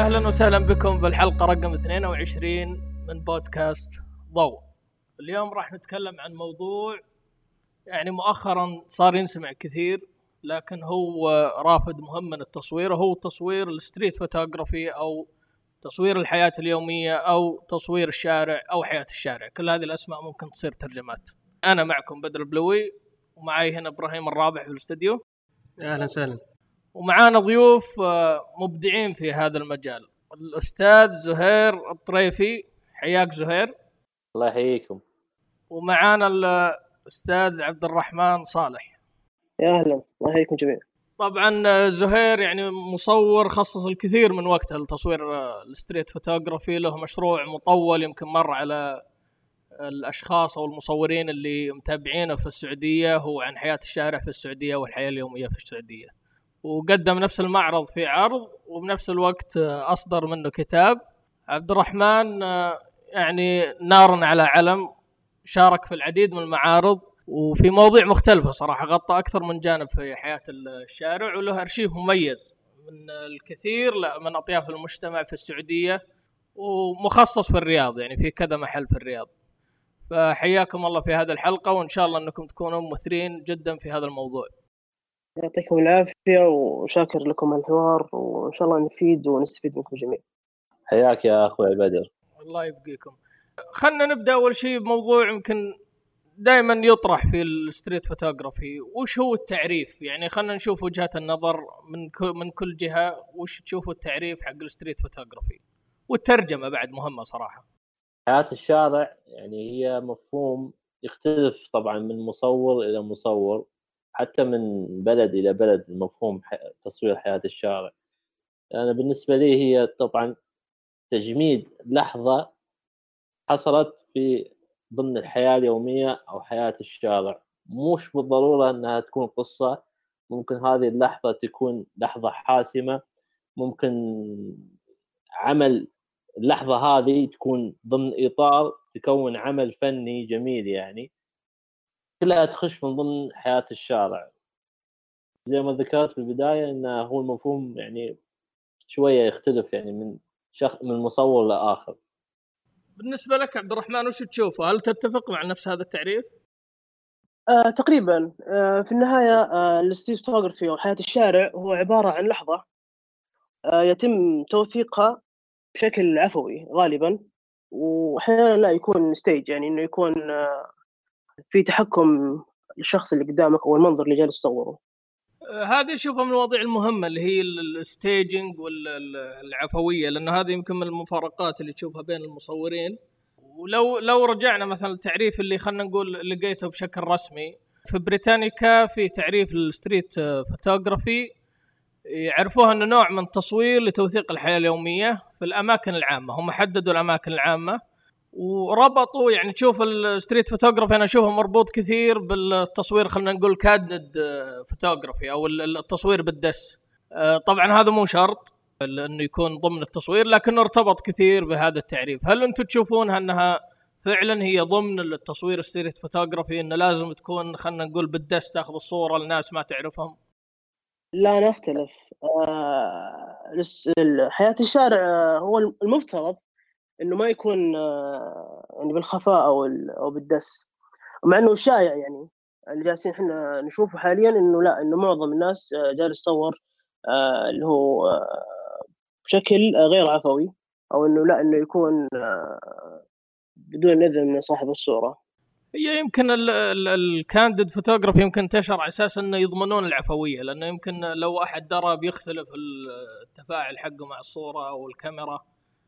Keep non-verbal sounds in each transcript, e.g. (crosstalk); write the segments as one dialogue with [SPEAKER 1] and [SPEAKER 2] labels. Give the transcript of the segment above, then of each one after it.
[SPEAKER 1] أهلا وسهلا بكم بالحلقة رقم 22 من بودكاست ضوء. اليوم راح نتكلم عن موضوع يعني مؤخرا صار ينسمع كثير لكن هو رافد مهم من التصوير وهو تصوير ال street photography أو تصوير الحياة اليومية أو تصوير الشارع أو حياة الشارع، كل هذه الأسماء ممكن تصير ترجمات. أنا معكم بدر البلوي ومعي هنا إبراهيم الرابح في الاستديو.
[SPEAKER 2] أهلا وسهلا
[SPEAKER 1] ومعانا ضيوف آه، مبدعين في هذا المجال. الأستاذ زهير الطريفي حياك زهير.
[SPEAKER 3] الله يحييكم.
[SPEAKER 1] ومعانا الأستاذ عبد الرحمن صالح.
[SPEAKER 4] يا أهلا الله يحييكم جميعا.
[SPEAKER 1] طبعا آه، زهير يعني مصور خصص الكثير من وقته لتصوير آه، ال street photography. له مشروع مطول يمكن مر على الأشخاص أو المصورين اللي متابعينه في السعودية هو عن حياة الشارع في السعودية والحياة اليومية في السعودية. وقدم نفس المعرض في عرض وبنفس الوقت أصدر منه كتاب. عبد الرحمن يعني نار على علم شارك في العديد من المعارض وفي مواضيع مختلفة صراحة غطى أكثر من جانب في حياة الشارع وله أرشيف مميز من الكثير من أطياف المجتمع في السعودية ومخصص في الرياض يعني في كذا محل في الرياض. فحياكم الله في هذه الحلقة وإن شاء الله أنكم تكونوا مثرين جدا في هذا الموضوع.
[SPEAKER 4] يعطيكم العافية وشاكر لكم الحوار وإن شاء الله نفيد ونستفيد منكم جميعا.
[SPEAKER 3] حياك يا أخوي بدر.
[SPEAKER 1] الله يبقيكم. خلنا نبدأ أول شيء بموضوع يمكن دائما يطرح في ال street photography. وش هو التعريف؟ يعني خلينا نشوف وجهات النظر من كل من كل جهة. وش تشوفوا التعريف حق ال street photography؟ والترجمة بعد مهمة صراحة.
[SPEAKER 3] حياة الشارع يعني هي مفهوم يختلف طبعا من مصور إلى مصور. حتى من بلد إلى بلد مفهوم تصوير حياة الشارع. أنا بالنسبة لي هي طبعا تجميد لحظة حصلت في ضمن الحياة اليومية أو حياة الشارع. مش بالضرورة أنها تكون قصة. ممكن هذه اللحظة تكون لحظة حاسمة. ممكن عمل اللحظة هذه تكون ضمن إطار تكون عمل فني جميل يعني. كلها تخش من ضمن حياة الشارع. زي ما ذكرت في البداية أنه هو المفهوم يعني شوية يختلف يعني من شخص من مصور لآخر
[SPEAKER 1] بالنسبة لك عبد الرحمن وش تشوفه؟ هل تتفق مع نفس هذا التعريف؟
[SPEAKER 4] آه تقريبا. آه في النهاية آه ال street photography أو حياة الشارع هو عبارة عن لحظة آه يتم توثيقها بشكل عفوي غالبا وأحيانا لا يكون staged يعني إنه يكون آه في تحكم الشخص اللي قدامك أو المنظر اللي جالس تصوره.
[SPEAKER 1] آه، هذه اشوفها من المواضيع المهمه اللي هي ال- ال staging والعفويه لأن هذه يمكن من المفارقات اللي تشوفها بين المصورين. ولو لو رجعنا مثلا التعريف اللي خلينا نقول لقيته بشكل رسمي في بريتانيكا في تعريف ال street photography يعرفوها إنه نوع من التصوير لتوثيق الحياة اليومية في الأماكن العامة. هم حددوا الأماكن العامة. وربطوا يعني تشوف ال street photography أنا أشوفه مربوط كثير بالتصوير خلينا نقول candid photography أو ال- التصوير بالدس. آه، طبعا هذا مو شرط انه يكون ضمن التصوير لكنه ارتبط كثير بهذا التعريف. هل أنتم تشوفونها أنها فعلا هي ضمن التصوير street photography إنه لازم تكون خلينا نقول بالدس تأخذ الصورة الناس ما تعرفهم؟
[SPEAKER 4] لا أنا أختلف آه حياة الشارع آه، هو المفترض إنه ما يكون آه يعني بالخفاء أو ال- أو بالدس. مع إنه شائع يعني. اللي جالسين إحنا نشوفه حاليا إنه لا إنه معظم الناس آه، جالس تصور آه اللي هو بشكل غير عفوي. أو إنه لا إنه يكون بدون إذن من صاحب الصورة.
[SPEAKER 1] هي يمكن ال- ال- ال candid photography يمكن انتشر على أساس إنه يضمنون العفوية. لأنه يمكن لو احد درى بيختلف التفاعل حقه مع الصورة أو الكاميرا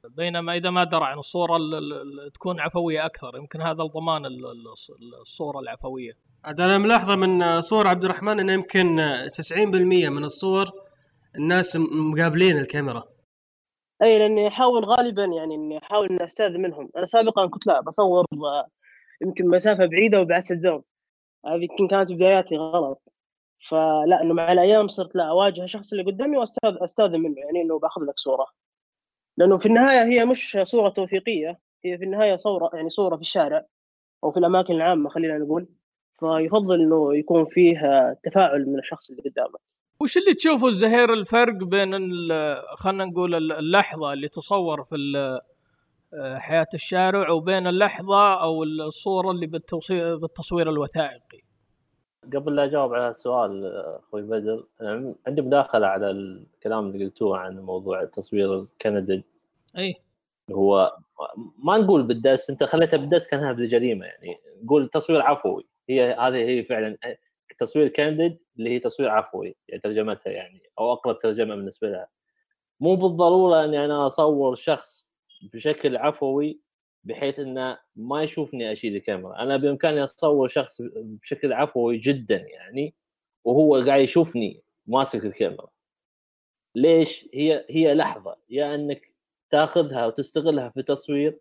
[SPEAKER 1] بينما إذا ما درى عن الصورة ال- ال- ال- تكون عفوية أكثر. يمكن هذا الضمان ال- ال- الصورة العفوية.
[SPEAKER 2] عاد أنا ملاحظة من صور عبد الرحمن إنه يمكن 90% من الصور الناس م- مقابلين الكاميرا.
[SPEAKER 4] إي لاني احاول غالبا يعني اني احاول اني استاذن منهم. أنا سابقا كنت لا بصور يمكن مسافة بعيدة وبعدسه زوم هذه يمكن كانت بداياتي غلط. فلا إنه مع الأيام صرت لا أواجه الشخص اللي قدامي واستاذ استاذن منه يعني إنه بأخذ لك صورة. لأنه في النهاية هي مش صورة توثيقية هي في النهاية صورة يعني صورة في الشارع أو في الأماكن العامة خلينا نقول. فيفضل إنه يكون فيه تفاعل من الشخص اللي قدامك
[SPEAKER 1] وش اللي تشوفه الزهير الفرق بين خلينا نقول ال- اللحظة اللي تصور في آه، حياة الشارع وبين اللحظة أو الصورة اللي بالتصوير الوثائقي؟
[SPEAKER 3] قبل لا أجاوب على السؤال أخوي بدر عندي مداخلة على الكلام اللي قلتوه عن موضوع التصوير الكندي.
[SPEAKER 1] إي.
[SPEAKER 3] هو ما نقول بالدس أنت خليتها بالدس كانها بالجريمه يعني. نقول تصوير عفوي. هي هذه هي فعلا تصوير كانديد اللي هي تصوير عفوي يعني ترجمتها يعني أو أقرب ترجمة بالنسبة لها. مو بالضرورة أني أنا أصور شخص بشكل عفوي بحيث إنه ما يشوفني أشيل الكاميرا. أنا بإمكاني أصور شخص بشكل عفوي جدا يعني وهو قاعد يشوفني ماسك الكاميرا. ليش؟ هي هي لحظة. يا إنك تأخذها وتستغلها في تصوير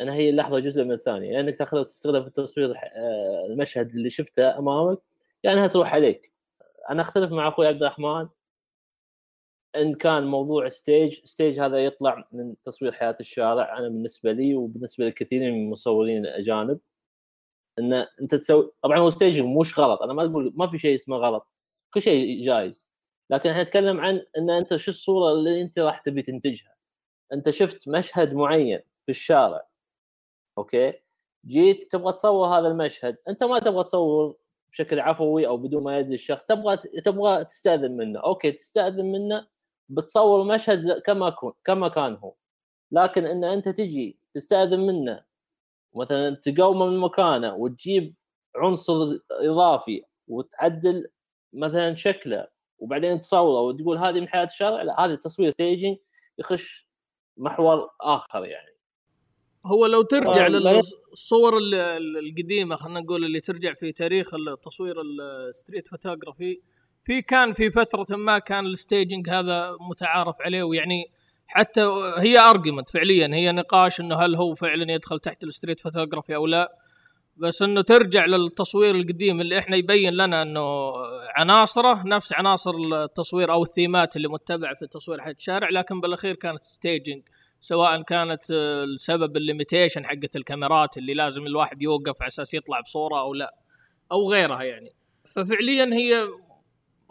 [SPEAKER 3] انها هي اللحظه جزء من الثانية. يا إنك تأخذها وتستغلها في تصوير آه، المشهد اللي شفته أمامك يا إنها تروح عليك. أنا أختلف مع أخوي عبد الرحمن إن كان موضوع stage stage هذا يطلع من تصوير حياة الشارع أنا بالنسبة لي وبالنسبة لكثيرين من المصورين الأجانب إن أنت تسوي طبعا هو staging مش غلط أنا ما أقول ما في شيء اسمه غلط كل شيء جايز لكن إحنا نتكلم عن إن أنت شو الصورة اللي أنت راح تبي تنتجها؟ أنت شفت مشهد معين في الشارع okay؟ جيت تبغى تصور هذا المشهد أنت ما تبغى تصور بشكل عفوي أو بدون ما يدري الشخص تبغى تبغى تستأذن منه okay تستأذن منه بتصور مشهد كما يكون كما كان هو. لكن إن أنت تجي تستأذن منه مثلا تقومه من مكانه وتجيب عنصر إضافي وتعدل مثلا شكله وبعدين تصوره وتقول هذه من حياة الشارع لا هذا تصوير staging يخش محور آخر يعني.
[SPEAKER 1] هو لو ترجع
[SPEAKER 4] آه،
[SPEAKER 1] للصور ال- ال- القديمة خلينا نقول اللي ترجع في تاريخ التصوير ال street photography في كان في فترة ما كان ال staging هذا متعارف عليه ويعني حتى هي argument فعليا هي نقاش إنه هل هو فعلا يدخل تحت ال street photography أو لا. بس إنه ترجع للتصوير القديم اللي إحنا يبين لنا إنه عناصره نفس عناصر التصوير أو الثيمات اللي متبعة في تصوير حياه الشارع لكن بالأخير كانت staging سواء كانت السبب ال limitation حقت الكاميرات اللي لازم الواحد يوقف على أساس يطلع بصورة أو لا أو غيرها يعني. ففعليا هي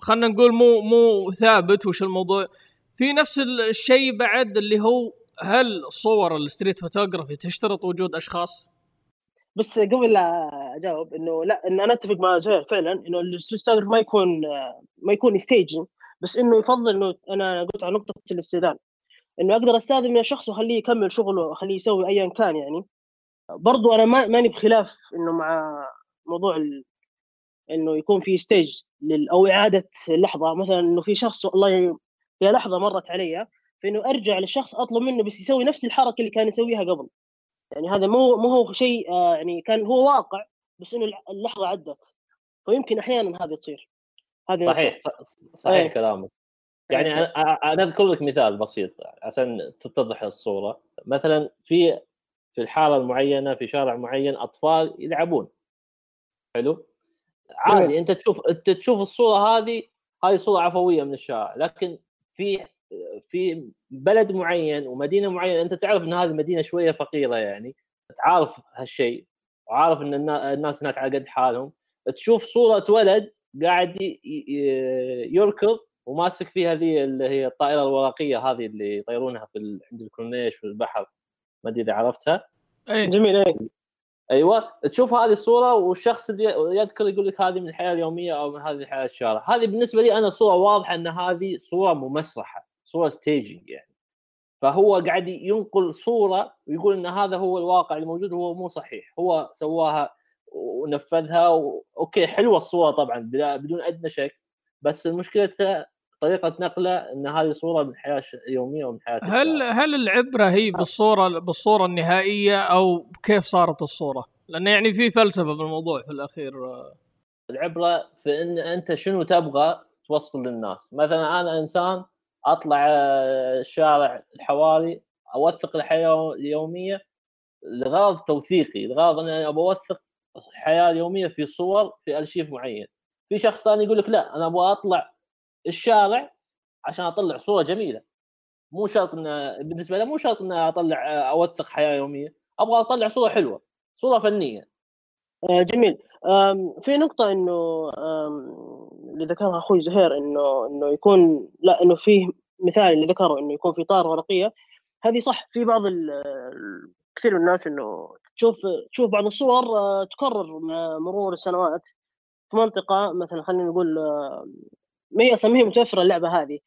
[SPEAKER 1] خلينا نقول مو مو ثابت وش الموضوع في نفس الشيء بعد اللي هو هل صور ال street photography تشترط وجود أشخاص؟
[SPEAKER 4] بس قبل لا أجاوب إنه لا إن أنا أتفق مع زهير فعلا إنه ال street ما يكون ما يكون staging بس إنه يفضل إنه أنا قلت على نقطة الاستئذان إنه أقدر استاذن من الشخص وأخليه يكمل شغله وأخليه يسوي ايا كان يعني برضو أنا ما ماني بخلاف إنه مع موضوع. إنه يكون في ستيج لل... أو إعادة اللحظه مثلا إنه في شخص والله ي- في لحظة مرت علي فإنه أرجع للشخص أطلب منه بس يسوي نفس الحركة اللي كان يسويها قبل. يعني هذا مو مو هو شيء آه يعني كان هو واقع بس إنه اللحظة عدت. فيمكن أحيانا هذه تصير هذه نقطة.
[SPEAKER 3] صحيح صحيح
[SPEAKER 4] إيه.
[SPEAKER 3] كلامك. يعني أنا أنا أذكر لك مثال بسيط عشان تتضح الصورة. مثلا في في الحارة المعينة في شارع معين أطفال يلعبون. حلو؟ عادي أنت تشوف أنت تشوف الصورة هذه هذه صورة عفوية من الشارع لكن في في بلد معين ومدينة معينة أنت تعرف إن هذه المدينة شوية فقيرة يعني تعرف هالشيء وعارف إن النا- الناس هناك على قد حالهم تشوف صورة ولد قاعد ي- ي- يركض وماسك فيها ذي اللي هي الطائرة الورقية هذه اللي يطيرونها في عند الكورنيش في البحر ما أدري إذا عرفتها.
[SPEAKER 1] إيه.
[SPEAKER 4] جميل إيه.
[SPEAKER 3] أيوه تشوف هذه الصورة والشخص اللي يذكر يقول لك هذه من الحياة اليومية أو من هذه الحياة الشارع هذه بالنسبة لي أنا صورة واضحة إن هذه صورة ممسرحة صورة staging يعني. فهو قاعد ينقل صورة ويقول إن هذا هو الواقع الموجود وهو مو صحيح. هو سواها ونفذها و... okay حلوة الصورة طبعا بدون أدنى شك. بس المشكلة طريقة نقله إن هذه صورة من الحياة اليوميه ومن حياة
[SPEAKER 1] هل. هل العبرة هي بالصورة بالصورة النهائية أو كيف صارت الصورة؟ لأن يعني في فلسفة بالموضوع في الأخير
[SPEAKER 3] العبرة في إن أنت شنو تبغى توصل للناس مثلا أنا إنسان أطلع آه، الشارع الحواري أوثق الحياة اليومية لغرض توثيقي لغرض إن أنا أبغى أوثق الحياة اليومية في صور في أرشيف معين في شخص ثاني يقول لك لا أنا أبغى أطلع الشارع عشان أطلع صورة جميلة. مو شرط ان بالنسبة له مو شرط ان أطلع أوثق حياة يومية. أبغى أطلع صورة حلوة صورة فنية.
[SPEAKER 4] آه، جميل. في نقطة إنه اللي ذكرها أخوي زهير إنه إنه يكون لا إنه فيه مثال اللي ذكره إنه يكون في طائرة ورقية. هذه صح في بعض كثير من الناس إنه تشوف تشوف بعض الصور آه، تكرر مع مرور السنوات. في منطقة مثلا خلينا نقول آه، ما هي أصلا ما هي متوفرة اللعبة هذه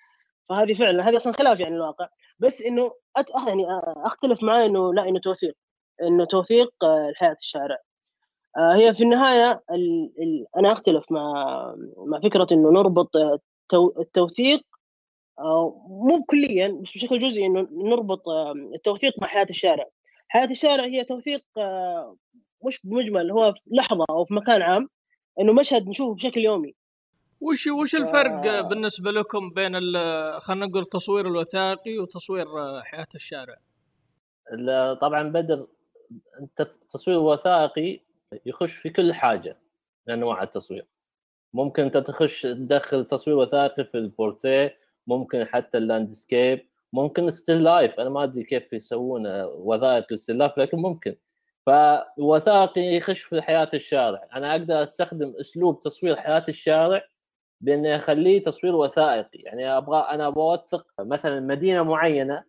[SPEAKER 4] فهذه فعلا هذه أصلا خلاف يعني الواقع بس إنه أت... يعني آه، أختلف معاه إنه لا إنه توثيق إنه توثيق آه، الحياة الشارع آه، هي في النهاية ال... ال... أنا أختلف مع مع فكرة إنه نربط آه، التو... التوثيق آه، مو كليا بس بشكل جزئي إنه نربط آه، التوثيق مع حياة الشارع. حياة الشارع هي توثيق آه، مش بمجمل هو في لحظة أو في مكان عام إنه مشهد نشوفه بشكل يومي.
[SPEAKER 1] وش وش الفرق بالنسبة لكم بين خلينا نقول التصوير الوثائقي وتصوير آه، حياة الشارع؟
[SPEAKER 3] طبعا بدر التصوير الوثائقي يخش في كل حاجة من انواع التصوير. ممكن أنت تخش تدخل تصوير وثائقي في البورتريه ممكن حتى ال landscape ممكن still life أنا ما أدري كيف يسوون وثائقي still life لكن ممكن. فوثائقي يخش في حياة الشارع. أنا أقدر أستخدم أسلوب تصوير حياة الشارع باني اخليه تصوير وثائقي. يعني أبغى أنا بوثق مثلا مدينة معينة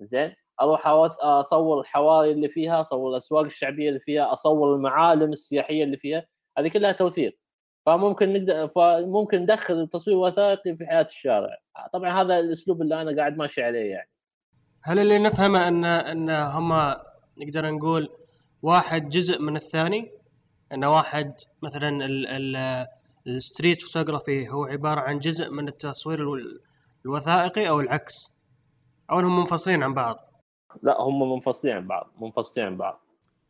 [SPEAKER 3] زين؟ أروح أصور الحواري اللي فيها أصور الأسواق الشعبية اللي فيها أصور المعالم السياحية اللي فيها. هذه كلها توثيق. فممكن نقدر فممكن ندخل التصوير الوثائقي في حياة الشارع. طبعا هذا الأسلوب اللي أنا قاعد ماشي عليه يعني.
[SPEAKER 2] هل اللي نفهمه أن أن هم نقدر نقول واحد جزء من الثاني؟ أن واحد مثلا ال ال ال street photography هو عبارة عن جزء من التصوير الو- الوثائقي أو العكس. أو إنهم منفصلين عن بعض.
[SPEAKER 3] لا هم منفصلين عن بعض منفصلين عن بعض.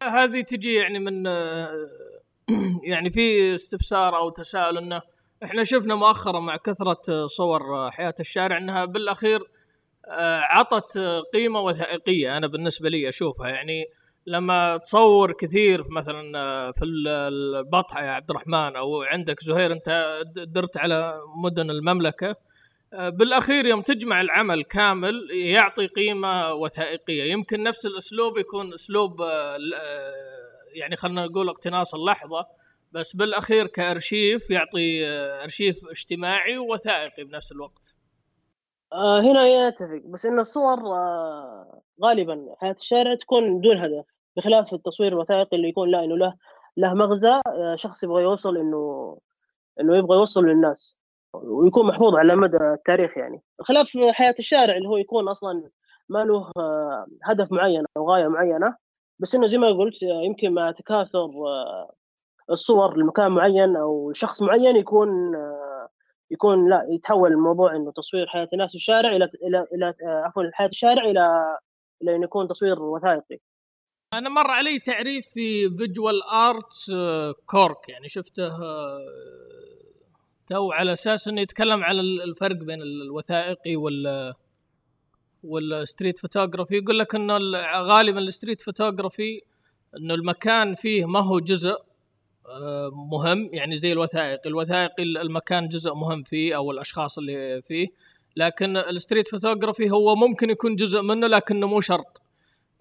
[SPEAKER 1] هذه تجي يعني من (clears throat) يعني في استفسار أو تساؤل إنه إحنا شفنا مؤخرا مع كثرة صور حياة الشارع إنها بالأخير آه، عطت قيمة وثائقية أنا بالنسبة لي أشوفها. يعني لما تصور كثير مثلا آه، في ال- البطحه يا عبد الرحمن أو عندك زهير أنت درت على مدن المملكة آه، بالأخير يوم تجمع العمل كامل يعطي قيمة وثائقية. يمكن نفس الأسلوب يكون أسلوب آه، يعني خلينا نقول اقتناص اللحظة بس بالأخير كأرشيف يعطي أرشيف اجتماعي ووثائقي بنفس الوقت.
[SPEAKER 4] آه، هنا يتفق. بس إن الصور آه، غالبا حياة الشارع تكون دون هدف بخلاف التصوير الوثائقي اللي يكون لا إنه له له مغزى آه، شخص يبغى يوصل إنه إنه يبغى يوصل للناس ويكون محفوظ على مدى التاريخ يعني. خلاف حياة الشارع اللي هو يكون أصلا ما له هدف معين أو غاية معينة. بس إنه زي ما قلت يمكن مع تكاثر الصور لمكان معين أو شخص معين يكون يكون لا يتحول الموضوع إنه تصوير حياة الناس في الشارع إلى إلى إلى آه، عفوا حياه الشارع إلى إلى انه يكون تصوير وثائقي.
[SPEAKER 1] أنا مر علي تعريف في visual art كورك يعني شفته آه، تو على أساس إنه يتكلم على ال- الفرق بين ال- الوثائقي وال وال street photography يقول لك إنه ال- غالبا ال street photography إنه المكان فيه ما هو جزء مهم يعني زي الوثائقي الوثائقي المكان جزء مهم فيه أو الأشخاص اللي فيه. لكن ال street photography هو ممكن يكون جزء منه لكنه مو شرط.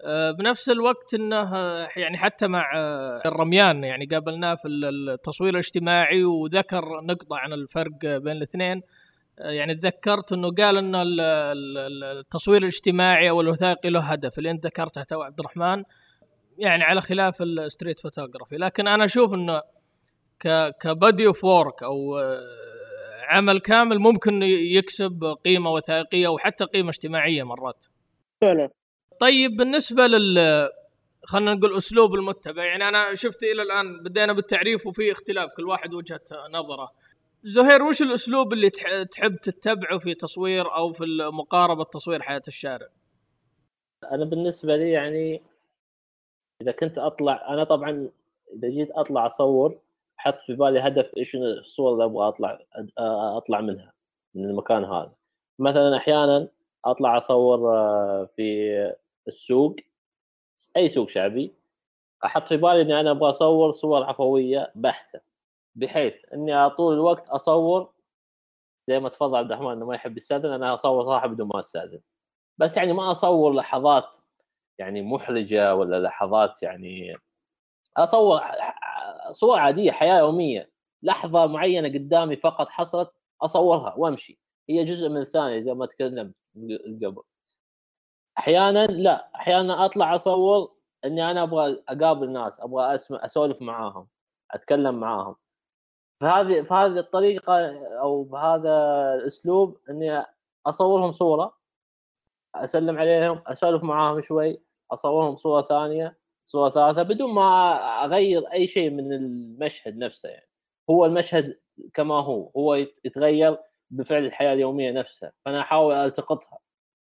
[SPEAKER 1] آه، بنفس الوقت إنه يعني حتى مع آه، الرميان يعني قابلناه في ال- التصوير الاجتماعي وذكر نقطة عن الفرق بين الاثنين. آه، يعني تذكرت إنه قال ان ال- ال- ال- التصوير الاجتماعي أو الوثائقي له هدف. اللي أنت ذكرته تو عبد الرحمن يعني على خلاف ال street photography لكن أنا أشوف إنه ك ك body of work أو آه، عمل كامل ممكن يكسب قيمة وثائقية وحتى قيمة اجتماعية مرات.
[SPEAKER 4] فعلا.
[SPEAKER 1] طيب بالنسبة لل خلينا نقول أسلوب المتبع يعني أنا شفت إلى الآن بدينا بالتعريف وفي اختلاف كل واحد وجهة نظره. زهير وش الأسلوب اللي تح- تحب تتبعه في تصوير أو في مقاربه تصوير حياة الشارع؟
[SPEAKER 3] أنا بالنسبة لي يعني إذا كنت أطلع أنا طبعا إذا جيت أطلع أصور أحط في بالي هدف إيش الصور اللي أبغى أطلع أد- أطلع منها من المكان هذا. مثلا أحيانا أطلع أصور آه، في السوق أي سوق شعبي أحط في بالي إني أنا أبغى أصور صور عفوية بحتة بحيث إني طول الوقت أصور زي ما تفضل عبد الرحمن إنه ما يحب يستأذن أنا أصور صراحة بدون ما أستأذن. بس يعني ما أصور لحظات يعني محرجة ولا لحظات يعني أصور صور عادية حياة يومية لحظة معينة قدامي فقط حصلت أصورها وأمشي. هي جزء من الثانية زي ما تكلمت قبل. أحيانا لا أحيانا أطلع أصور إني أنا أبغى أقابل ناس أبغى اسمع أسولف معاهم أتكلم معاهم. فهذه فهذه الطريقة أو بهذا الأسلوب إني أصورهم صورة اسلم عليهم اسولف معاهم شوي اصورهم صورة ثانية صورة ثالثة بدون ما اغير اي شيء من المشهد نفسه يعني. هو المشهد كما هو هو يتغير بفعل الحياة اليومية نفسها. فأنا أحاول ألتقطها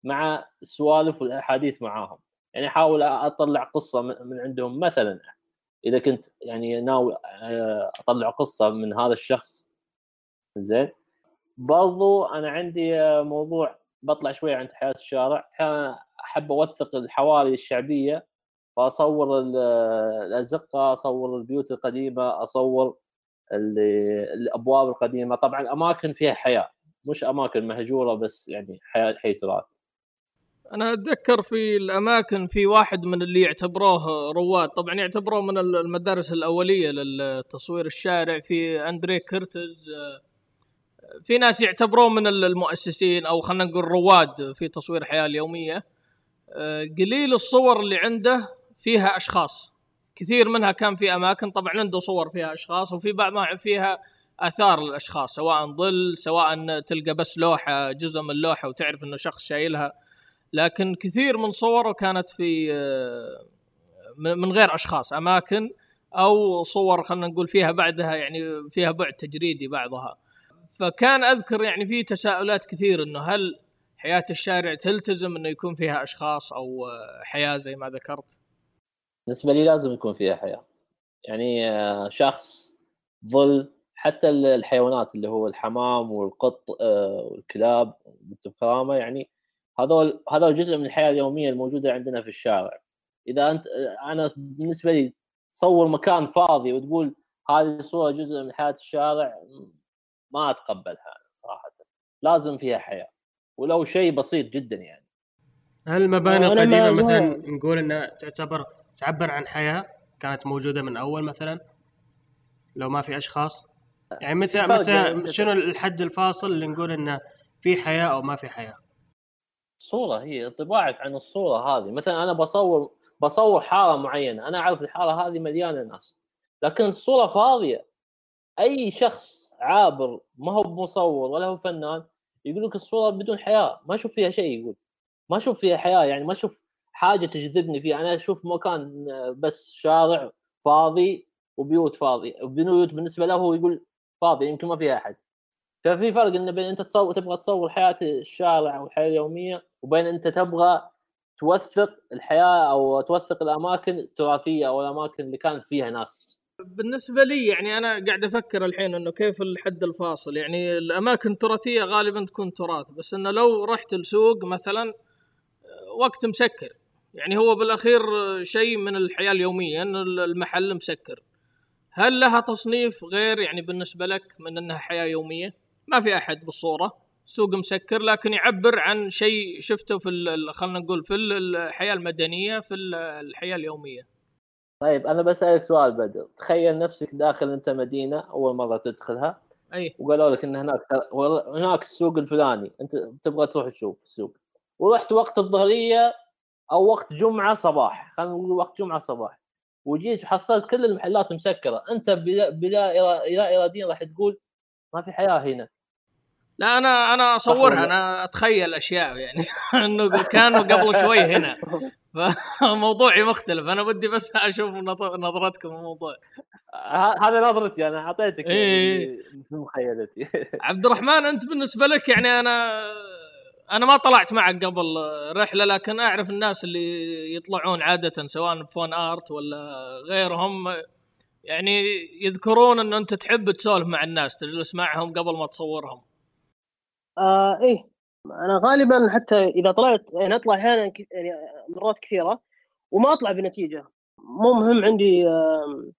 [SPEAKER 3] مع السوالف والأحاديث معاهم. يعني أحاول أطلع قصة من عندهم. مثلا إذا كنت يعني ناوي آه، أطلع قصة من هذا الشخص زين. برضو أنا عندي موضوع بطلع شوي عن حياة الشارع. أحيانا أحب أوثق الحواري الشعبية فأصور الأزقة أصور البيوت القديمة أصور الأبواب القديمة. طبعا أماكن فيها حياة مش أماكن مهجورة بس يعني حياة حي تراث.
[SPEAKER 1] أنا أتذكر في الأماكن في واحد من اللي يعتبروه رواد طبعا يعتبروه من المدارس الأولية للتصوير الشارع في أندري كيرتز في ناس يعتبروه من المؤسسين أو خلينا نقول رواد في تصوير الحياة اليومية. قليل الصور اللي عنده فيها أشخاص. كثير منها كان في أماكن طبعا عنده صور فيها أشخاص وفي بعضها فيها آثار الأشخاص سواء ظل سواء تلقى بس لوحة جزء من لوحة وتعرف إنه شخص شايلها. لكن كثير من صوره كانت في آه، من غير أشخاص أماكن أو صور خلينا نقول فيها بعدها يعني فيها بعد تجريدي بعضها. فكان أذكر يعني في تساؤلات كثير إنه هل حياة الشارع تلتزم إنه يكون فيها أشخاص أو آه، حياة زي ما ذكرت؟
[SPEAKER 3] بالنسبة لي لازم يكون فيها حياة. يعني آه، شخص ظل حتى الحيوانات اللي هو الحمام والقط والكلاب بالكرامه يعني هذول هذول جزء من الحياة اليومية الموجودة عندنا في الشارع. إذا أنت أنا بالنسبة لي تصور مكان فاضي وتقول هذه الصورة جزء من حياة الشارع ما أتقبلها صراحة لازم فيها حياة ولو شيء بسيط جدا يعني.
[SPEAKER 2] هل المباني القديمه مثلا نقول إنها تعتبر تعبر عن حياة كانت موجودة من أول مثلا؟ لو ما في أشخاص؟ يعني متى متى شنو الحد الفاصل اللي نقول إنه في حياة أو ما في حياة؟
[SPEAKER 3] صورة هي انطباعك عن الصورة هذه. مثلا أنا بصور بصور حارة معينة أنا أعرف الحارة هذه مليانة ناس لكن الصورة فاضية. أي شخص عابر ما هو مصور ولا هو فنان يقول لك الصورة بدون حياة. ما أشوف فيها شيء يقول. ما أشوف فيها حياة يعني ما أشوف حاجة تجذبني فيها. أنا أشوف مكان بس شارع فاضي وبيوت فاضيه وبيوت بالنسبة له هو يقول فاضي يمكن ما فيها أحد. ففي فرق إن بين أنت تصور تبغى تصور حياة الشارع أو الحياة اليومية وبين أنت تبغى توثق الحياة أو توثق الأماكن التراثية أو الأماكن اللي كانت فيها ناس.
[SPEAKER 1] بالنسبة لي يعني أنا قاعد أفكر الحين إنه كيف الحد الفاصل. يعني الأماكن التراثية غالبا تكون تراث بس إنه لو رحت السوق مثلا وقت مسكر. يعني هو بالأخير شيء من الحياة اليومية إن المحل مسكر. هل لها تصنيف غير يعني بالنسبة لك من إنها حياة يومية؟ ما في أحد بالصورة. سوق مسكر لكن يعبر عن شيء شفته في خلينا نقول في الحياة المدنية في الحياة اليومية.
[SPEAKER 3] طيب أنا بسألك سؤال بدر تخيل نفسك داخل أنت مدينة أول مرة تدخلها.
[SPEAKER 1] أي.
[SPEAKER 3] وقالوا لك إن هناك هناك السوق الفلاني. أنت تبغى تروح تشوف السوق. ورحت وقت الظهرية أو وقت جمعة صباح. خلينا نقول وقت جمعة صباح. وجيت وحصلت كل المحلات مسكرة. أنت بلا بلا اراديا راح تقول ما في حياة هنا.
[SPEAKER 1] لا أنا أنا أصورها. أنا أتخيل أشياء يعني. (laughs) إنه كانوا قبل شوي هنا. (laughs) فموضوعي مختلف. أنا بدي بس أشوف نظرتكم الموضوع.
[SPEAKER 3] هذا نظرتي أنا أعطيتك يعني إيه. في مخيلتي. (laughs)
[SPEAKER 1] عبد الرحمن أنت بالنسبة لك يعني أنا أنا ما طلعت معك قبل رحلة لكن أعرف الناس اللي يطلعون عادة سواء بفون آرت ولا غيرهم يعني يذكرون انه أنت تحب تسولف مع الناس تجلس معهم قبل ما تصورهم.
[SPEAKER 4] آه إيه. أنا غالبا حتى إذا طلعت يعني أطلع أحيانا يعني مرات كثيرة وما أطلع بنتيجة. مو مهم عندي آه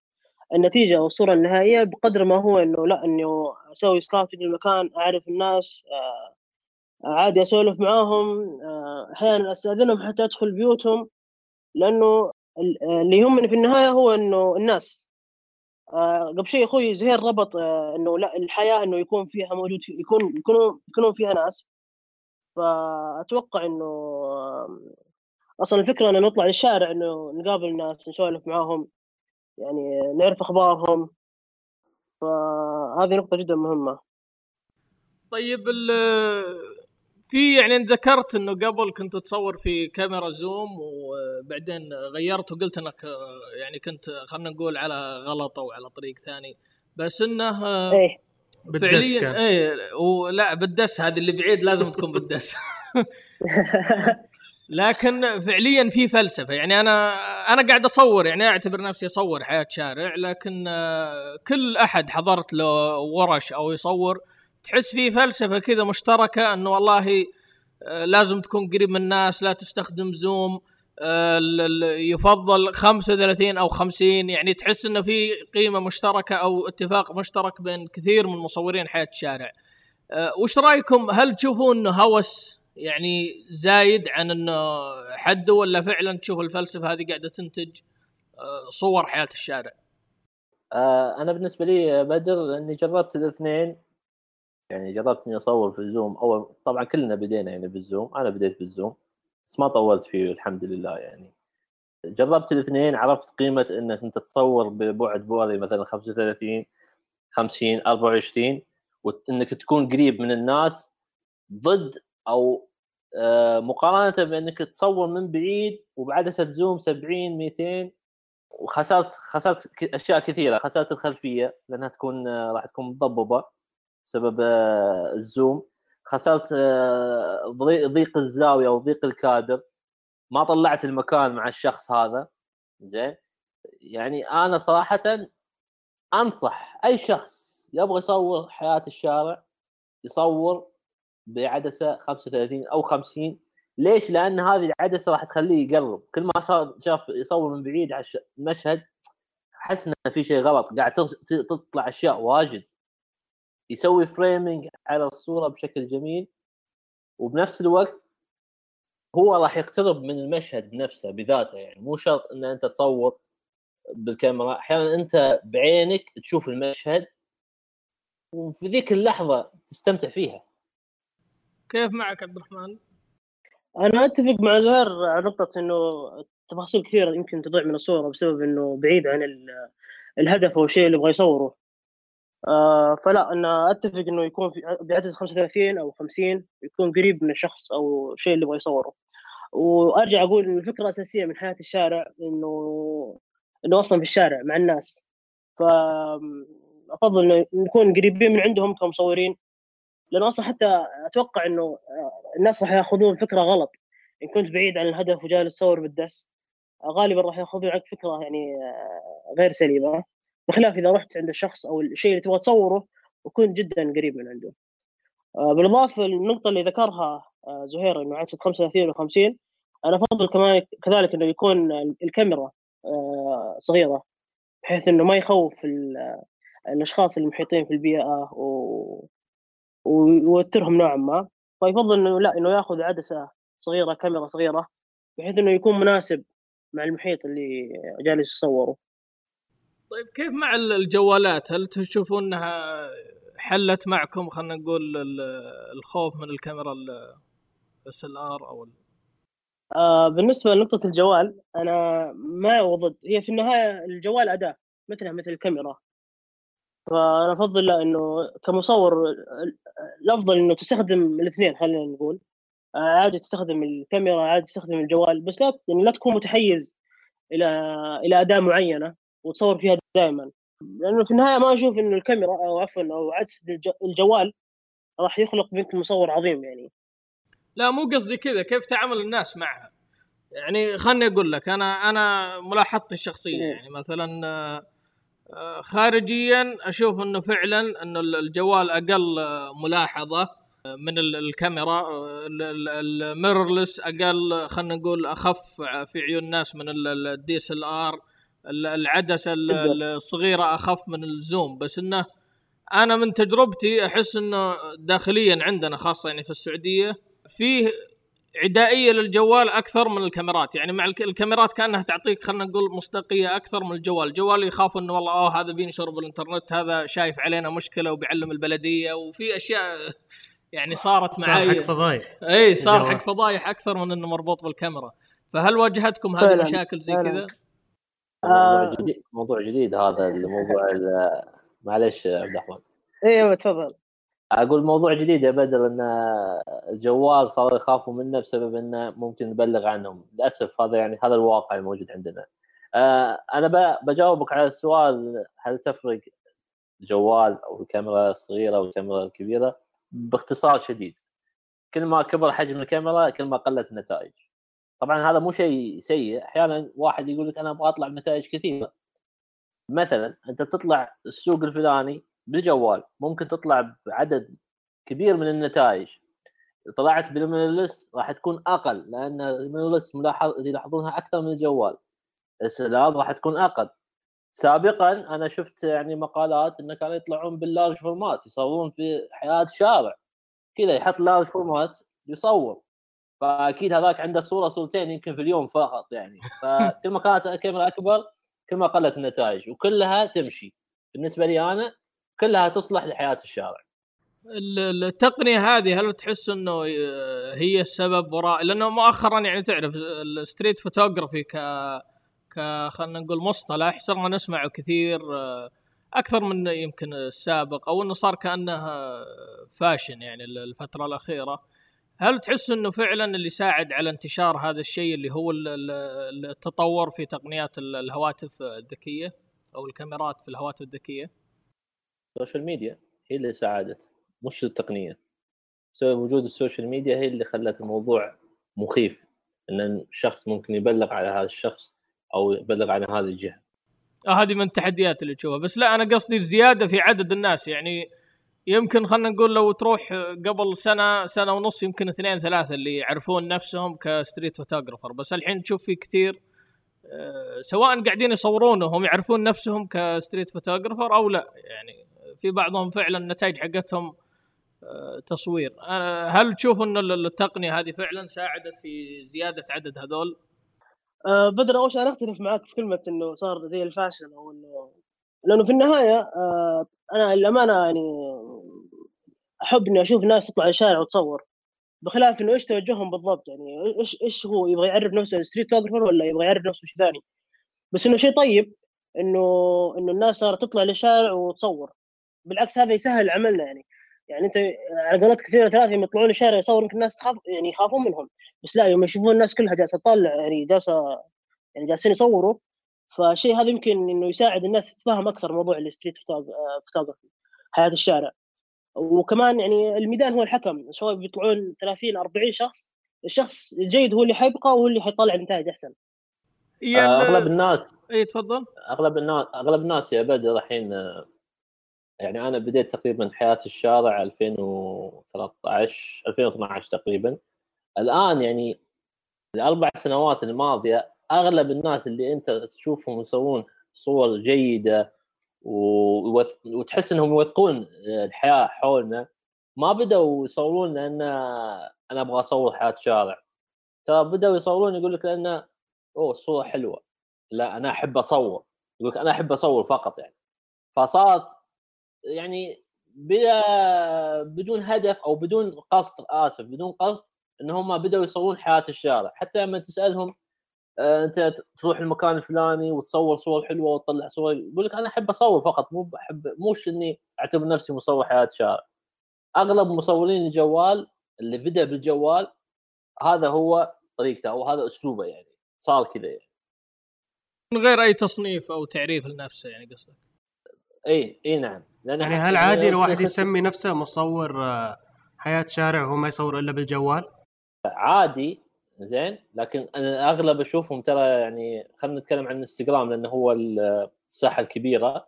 [SPEAKER 4] النتيجة والصورة النهائية بقدر ما هو إنه لا انه أسوي سكاوتنج للمكان أعرف الناس آه عادي أسولف معاهم آه، أحيانا أستأذنهم حتى أدخل بيوتهم لأنه اللي يهمني في النهاية هو إنه الناس. آه، قبل شيء أخوي زهير ربط آه، إنه لا الحياة إنه يكون فيها موجود في يكون يكونوا يكونون فيها ناس. فأتوقع إنه أصلا الفكرة إنه نطلع للشارع إنه نقابل ناس نسولف معاهم يعني نعرف أخبارهم. فهذه نقطة جدا مهمة.
[SPEAKER 1] طيب ال- في يعني ذكرت إنه قبل كنت تصور في كاميرا زوم وبعدين غيرت وقلت إنك يعني كنت خلينا نقول على غلط أو على طريق ثاني. بس إنه
[SPEAKER 4] إيه.
[SPEAKER 2] بالدس
[SPEAKER 1] فعليا
[SPEAKER 2] كان.
[SPEAKER 1] إيه ولا بالدس هذه اللي بعيد لازم تكون بالدس (laughs) لكن فعليا في فلسفة يعني أنا أنا قاعد أصور يعني أعتبر نفسي أصور حياة شارع لكن آه، كل أحد حضرت له ورش أو يصور تحس في فلسفة كذا مشتركة إنه والله آه، لازم تكون قريب من الناس لا تستخدم زوم آه، يفضل 35 أو 50 يعني تحس إنه في قيمة مشتركة أو اتفاق مشترك بين كثير من مصورين حياة الشارع. آه، وش رأيكم؟ هل تشوفون إنه هوس يعني زايد عن إنه حده ولا فعلا تشوف الفلسفة هذه قاعدة تنتج آه، صور حياة الشارع؟
[SPEAKER 3] آه أنا بالنسبة لي بدر إني جربت الاثنين. يعني جربت إني أصور في ال zoom. أول طبعا كلنا بدينا يعني بال zoom. أنا بديت بال zoom. بس ما طولت فيه الحمد لله يعني. جربت الاثنين عرفت قيمة إنك أنت تصور ببعد بؤري مثلا 35 50 24 وإنك تكون قريب من الناس ضد أو آه، مقارنة بإنك تصور من بعيد وبعدسه zoom 70 200 وخسرت خسرت أشياء كثيرة خسرت الخلفية لأنها تكون آه، راح تكون مضببه بسبب آه، الزوم. خسرت آه، ضيق الزاوية وضيق الكادر. ما طلعت المكان مع الشخص هذا. زين؟ يعني أنا صراحة أنصح أي شخص يبغى يصور حياة الشارع يصور بعدسة 35 أو 50 ليش؟ لأن هذه العدسة راح تخليه يقرب. كل ما شاف يصور من بعيد على المشهد حس في شيء غلط. قاعد تطلع أشياء واجد. يسوي فريمينج على الصورة بشكل جميل وبنفس الوقت هو راح يقترب من المشهد نفسه بذاته يعني مو شرط إن أنت تصور بالكاميرا أحيانا أنت بعينك تشوف المشهد وفي ذيك اللحظة تستمتع فيها
[SPEAKER 1] كيف معك عبد الرحمن؟
[SPEAKER 4] أنا أتفق مع زهير على نقطة إنه تفاصيل كثيرة يمكن تضيع من الصورة بسبب إنه بعيد عن ال- الهدف أو الشيء اللي يبغى يصوره آه فلا أنا أتفق إنه يكون في بعدد 35 أو 50 يكون قريب من الشخص أو الشيء اللي يبغى يصوره. وأرجع أقول ان الفكرة الأساسية من حياة الشارع إنه إنه أصلا في الشارع مع الناس. فافضل إنه نكون قريبين من عندهم كمصورين لأنه أصلا حتى أتوقع إنه آه، الناس راح يأخذون فكرة غلط. إن كنت بعيد عن الهدف وجالس تصور بالدس غالبا راح يأخذون عنك فكرة يعني آه، غير سليمة. بخلاف إذا رحت عند الشخص أو الشيء اللي تبغى تصوره وكنت جدا قريب من عنده. آه، بالإضافة للنقطة اللي ذكرها آه، زهير إنه عدسه 35 و50 أنا أفضل كمان كذلك إنه يكون الكاميرا آه، صغيرة بحيث إنه ما يخوف ال- الأشخاص المحيطين في البيئة و... ويوترهم نوعا ما. فيفضل إنه لا إنه يأخذ عدسة صغيرة كاميرا صغيرة بحيث إنه يكون مناسب مع المحيط اللي جالس يصوره
[SPEAKER 1] طيب كيف مع ال- الجوالات؟ هل تشوفون انها حلت معكم؟ خلينا نقول ال- الخوف من الكاميرا ال SLR أو ال-
[SPEAKER 4] آه بالنسبة لنقطة الجوال أنا ما ضد هي في النهاية الجوال أداة مثلها مثل الكاميرا. فأنا أفضل إنه كمصور ال- الأفضل إنه تستخدم الاثنين خلينا نقول. آه، عادي تستخدم الكاميرا عادي تستخدم الجوال بس لا يعني لا تكون متحيز إلى إلى أداة معينة. وتصور فيها دائما لأنه في النهاية ما أشوف إنه الكاميرا أو عفوا أو عدسه الج- الجوال راح يخلق منك مصور عظيم يعني.
[SPEAKER 1] لا مو قصدي كذا كيف تعامل الناس معها. يعني خلني أقول لك أنا أنا ملاحظتي الشخصية
[SPEAKER 4] مم.
[SPEAKER 1] يعني مثلا آه، آه، خارجيا أشوف إنه فعلا إنه ال- الجوال أقل آه، ملاحظة آه، من ال- الكاميرا ال mirrorless أقل خلينا نقول أخف في عيون الناس من ال DSLR العدسة ال-
[SPEAKER 4] بالضبط.
[SPEAKER 1] الصغيرة أخف من ال zoom بس إنه أنا من تجربتي أحس إنه داخليا عندنا خاصة يعني في السعودية فيه عدائيه للجوال أكثر من الكاميرات يعني مع الك- الكاميرات كأنها تعطيك خلينا نقول مصداقية أكثر من الجوال الجوال يخاف إنه والله آه هذا بينشر بالإنترنت هذا شايف علينا مشكلة وبيعلم البلدية وفي أشياء يعني صارت
[SPEAKER 2] صار
[SPEAKER 1] معي
[SPEAKER 2] حق فضايح
[SPEAKER 1] اي صار. حق فضايح أكثر من إنه مربوط بالكاميرا فهل واجهتكم هذه المشاكل زي. كذا؟
[SPEAKER 3] موضوع
[SPEAKER 4] آه.
[SPEAKER 3] جديد موضوع جديد هذا الموضوع ال- معلش عبد الرحمن.
[SPEAKER 4] إيوه تفضل.
[SPEAKER 3] أقول موضوع جديد يا بدر إن الجوال صاروا يخافوا منه بسبب إنه ممكن نبلغ عنهم. للأسف هذا يعني هذا الواقع الموجود عندنا. آه، أنا بجاوبك على السؤال هل تفرق الجوال أو الكاميرا الصغيرة أو الكاميرا الكبيرة؟ باختصار شديد. كل ما كبر حجم الكاميرا كل ما قلت النتائج. طبعا هذا مو شيء سيء. أحيانا واحد يقول لك أنا أبغى أطلع بنتائج كثيرة. مثلا أنت بتطلع السوق الفلاني بالجوال ممكن تطلع بعدد كبير من النتائج. طلعت بال mirrorless راح تكون أقل لأن ال mirrorless ملاحظ يلاحظونها أكثر من الجوال. ال SLR راح تكون أقل. سابقا أنا شفت يعني مقالات انه كانوا يطلعون بال large format يصورون في حياة شارع. كذا يحط large format يصور. فأكيد هذاك عنده صورة صورتين يمكن في اليوم فقط يعني. (laughs) فكل ما كانت الكاميرا أكبر كل ما قلت النتائج وكلها تمشي. بالنسبة لي أنا كلها تصلح لحياة الشارع.
[SPEAKER 1] ال- التقنية هذه هل تحس إنه آه، هي السبب وراء؟ لأنه مؤخرا يعني تعرف ال street photography ك ك خلينا نقول مصطلح صرنا نسمعه كثير آه، أكثر من يمكن السابق أو إنه صار كأنه آه، fashion يعني ال- الفترة الأخيرة. هل تحس إنه فعلا اللي ساعد على انتشار هذا الشيء اللي هو ال- ال- التطور في تقنيات ال- الهواتف الذكية أو الكاميرات في الهواتف الذكية؟
[SPEAKER 3] ال social media هي اللي ساعدت مش التقنية. بسبب وجود ال social media هي اللي خلت الموضوع مخيف إن الشخص ممكن يبلغ على هذا الشخص أو يبلغ عن هذه الجهة.
[SPEAKER 1] آه هذه من التحديات اللي تشوفها. بس لا أنا قصدي الزياده في عدد الناس. يعني يمكن خلينا نقول لو تروح قبل سنة سنة ونص يمكن اثنين ثلاثة اللي يعرفون نفسهم ك street photographer. بس الحين تشوف في كثير آه، سواء قاعدين يصورون وهم يعرفون نفسهم ك street photographer أو لا. يعني في بعضهم فعلا النتائج حقتهم آه، تصوير. آه، هل تشوف إن ال- التقنية هذه فعلا ساعدت في زيادة عدد هذول؟
[SPEAKER 4] بدر أول شيء أنا أختلف معاك في كلمة إنه صار زي ال fashion أو إنه لأنه في النهاية آه أنا للأمانة يعني أحب إني أشوف ناس تطلع الشارع وتصور. بخلاف إنه إيش توجههم بالضبط؟ يعني إيش إيش هو يبغى يعرف نفسه street photographer ولا يبغى يعرف نفسه شيء ثاني؟ بس إنه شيء طيب إنه إنه الناس صارت تطلع للشارع وتصور. بالعكس هذا يسهل عملنا يعني. يعني أنت على قنوات كثيرة ثلاثة يوم يطلعون الشارع يصوروا يمكن الناس تخاف يعني يخافون منهم. بس لا يوم يشوفون الناس كلها جالسة تطلع يعني جالسة يعني جالسين يصوروا فالشيء هذا يمكن إنه يساعد الناس تتفهم أكثر موضوع ال street photography حياة الشارع. وكمان يعني الميدان هو الحكم سواء بيطلعون 30 40 شخص الشخص الجيد هو اللي حيبقى وهو اللي حيطلع نتائج
[SPEAKER 1] أحسن.
[SPEAKER 3] آه، أغلب الناس
[SPEAKER 1] اي تفضل.
[SPEAKER 3] أغلب الناس أغلب الناس يا بدر الحين يعني أنا بديت تقريبا حياة الشارع 2013 2012 تقريبا. الآن يعني الأربع سنوات الماضية أغلب الناس اللي أنت تشوفهم يسوون صور جيدة وتحس إنهم يوثقون الحياة حولنا ما بدأوا يصورون لأن أنا أبغى أصور حياة شارع. ترى بدأوا يصورون يقول لك لأن أوه الصورة حلوة. لا أنا أحب أصور. يقول لك أنا أحب أصور فقط يعني. فصارت يعني بلا بدون هدف أو بدون قصد آسف بدون قصد إن هم بدأوا يصورون حياة الشارع. حتى لما تسألهم انت تروح المكان الفلاني وتصور صور حلوة وتطلع صور يقول لك أنا أحب أصور فقط مو بحب مش إني أعتبر نفسي مصور حياة شارع أغلب مصورين الجوال اللي بدأ بالجوال هذا هو طريقته أو هذا أسلوبه يعني صار كذا يعني.
[SPEAKER 1] من غير أي تصنيف أو تعريف لنفسه يعني قصدك
[SPEAKER 3] إي إي نعم لأن
[SPEAKER 2] يعني هل عادي لو واحد يسمي نفسه مصور آه، حياة شارع وهو ما يصور إلا بالجوال؟
[SPEAKER 3] عادي زين؟ لكن أنا أغلب أشوفهم ترى يعني خلينا نتكلم عن إنستغرام لأنه هو الساحة الكبيرة.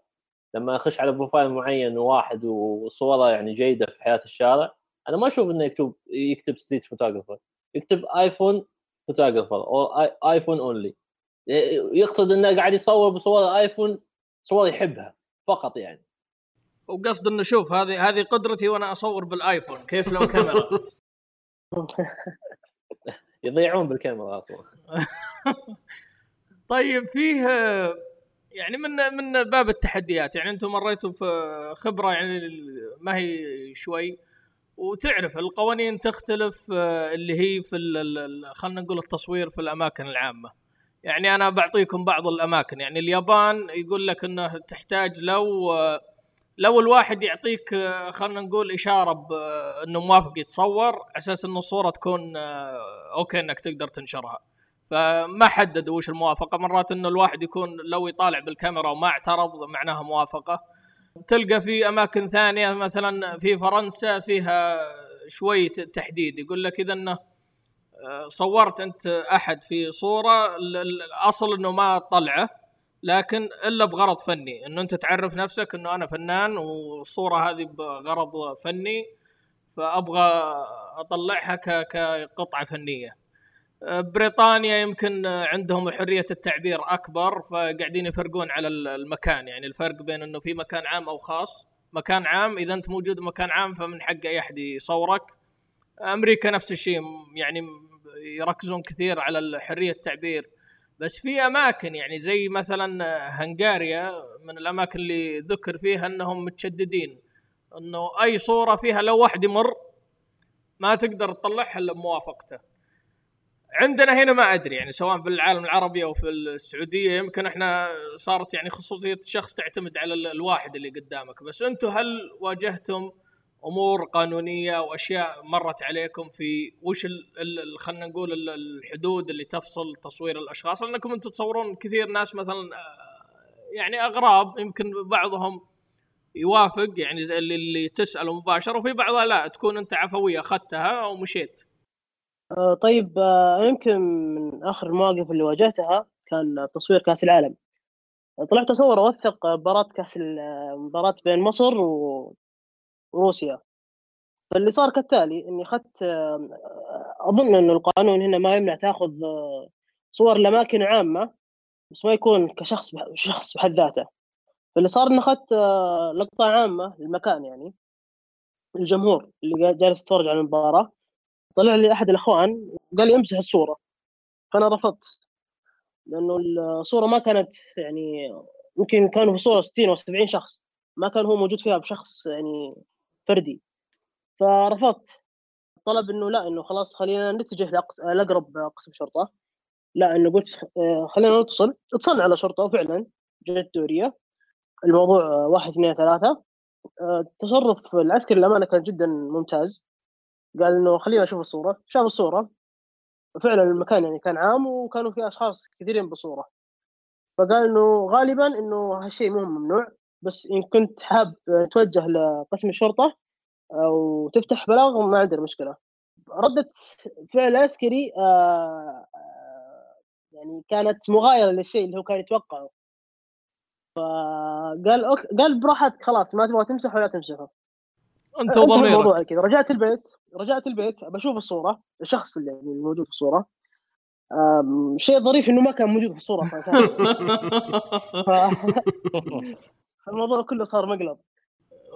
[SPEAKER 3] لما أخش على profile معين واحد وصوره يعني جيدة في حياة الشارع أنا ما أشوف إنه يكتب يكتب street photographer يكتب iPhone photographer أو iPhone only يقصد إنه قاعد يصور بصور iPhone صور يحبها فقط يعني.
[SPEAKER 1] وقصد إنه شوف هذه هذه قدرتي وأنا أصور بال iPhone كيف لو كاميرا؟ (laughs)
[SPEAKER 3] يضيعون بالكاميرا أصلا. (laughs)
[SPEAKER 1] طيب فيه يعني من من باب التحديات يعني أنتم مريتوا في خبرة يعني ما هي شوي وتعرف القوانين تختلف اللي هي في خلينا نقول التصوير في الأماكن العامة. يعني أنا بعطيكم بعض الأماكن يعني اليابان يقول لك إنه تحتاج لو لو الواحد يعطيك آه، خلينا نقول إشارة بانه موافق يتصور على أساس إنه الصورة تكون أوكي إنك تقدر تنشرها. فما حددوا وش الموافقة. مرات إنه الواحد يكون لو يطالع بالكاميرا وما اعترض معناها موافقة. تلقى في أماكن ثانية مثلا في فرنسا فيها شوي تحديد. يقول لك إذا إنه آه، صورت أنت أحد في صورة الأصل إنه ما تطلعه لكن إلا بغرض فني انه أنت تعرف نفسك إنه أنا فنان والصورة هذه بغرض فني فأبغى أطلعها كقطعة فنية. بريطانيا يمكن عندهم حرية التعبير أكبر فقاعدين يفرقون على المكان. يعني الفرق بين إنه في مكان عام أو خاص. مكان عام إذا أنت موجود مكان عام فمن حق أي أحد يصورك. أمريكا نفس الشيء يعني يركزون كثير على حرية التعبير. بس في أماكن يعني زي مثلا هنغاريا من الأماكن اللي ذكر فيها إنهم متشددين إنه أي صورة فيها لو واحد يمر ما تقدر تطلعها إلا بموافقته. عندنا هنا ما أدري يعني سواء في العالم العربي أو في السعودية يمكن إحنا صارت يعني خصوصية الشخص تعتمد على الواحد اللي قدامك. بس أنتم هل واجهتم أمور قانونية وأشياء مرت عليكم في وش خلينا نقول الحدود اللي تفصل تصوير الأشخاص؟ لأنكم أنتم تصورون كثير ناس مثلا آه، يعني أغراب يمكن بعضهم يوافق يعني زي اللي تسأله مباشرة وفي بعضها لا تكون أنت عفوية اخذتها ومشيت.
[SPEAKER 4] آه، طيب آه، يمكن من آخر المواقف اللي واجهتها كان تصوير كأس العالم. طلعت أصور اوثق مباراة كأس مباراة بين مصر وروسيا فاللي صار كالتالي إني أخذت أظن إنه القانون هنا ما يمنع تأخذ صور لأماكن عامة بس ما يكون كشخص شخص بحد ذاته. فاللي صار إني أخذت لقطة عامة للمكان يعني الجمهور اللي جالس يتفرج على المباراة. طلع لي أحد الأخوان قال لي أمسح الصورة. فأنا رفضت. لأنه الصورة ما كانت يعني يمكن كانوا في الصورة 60 أو 70 شخص. ما كان هو موجود فيها بشخص يعني فردي. فرفضت. طلب إنه لا إنه خلاص خلينا نتجه لأقرب قسم شرطة. لا إنه قلت آه، خلينا نتصل. اتصلنا على شرطة وفعلا جت دورية. الموضوع واحد اثنين ثلاثة. آه، تصرف العسكري للامانه كان جدا ممتاز. قال إنه خلينا نشوف الصورة. شاف الصورة. فعلا المكان يعني كان عام وكانوا في أشخاص كثيرين بالصورة فقال إنه غالبا إنه هالشيء مو ممنوع. بس إن كنت حاب توجه لقسم الشرطة أو تفتح بلاغ ما عندنا مشكلة. ردة فعل عسكري آه، آه، يعني كانت مغايرة للشيء اللي هو كان يتوقعه. فقال أوكي قال براحتك خلاص ما تبغى تمسح ولا تمسحه.
[SPEAKER 1] أنت وضميرك.
[SPEAKER 4] كذا. رجعت البيت رجعت البيت بشوف الصورة الشخص اللي يعني الموجود في الصورة. شيء ظريف إنه ما كان موجود في الصورة (laughs) ف... (laughs) الموضوع كله صار مقلب.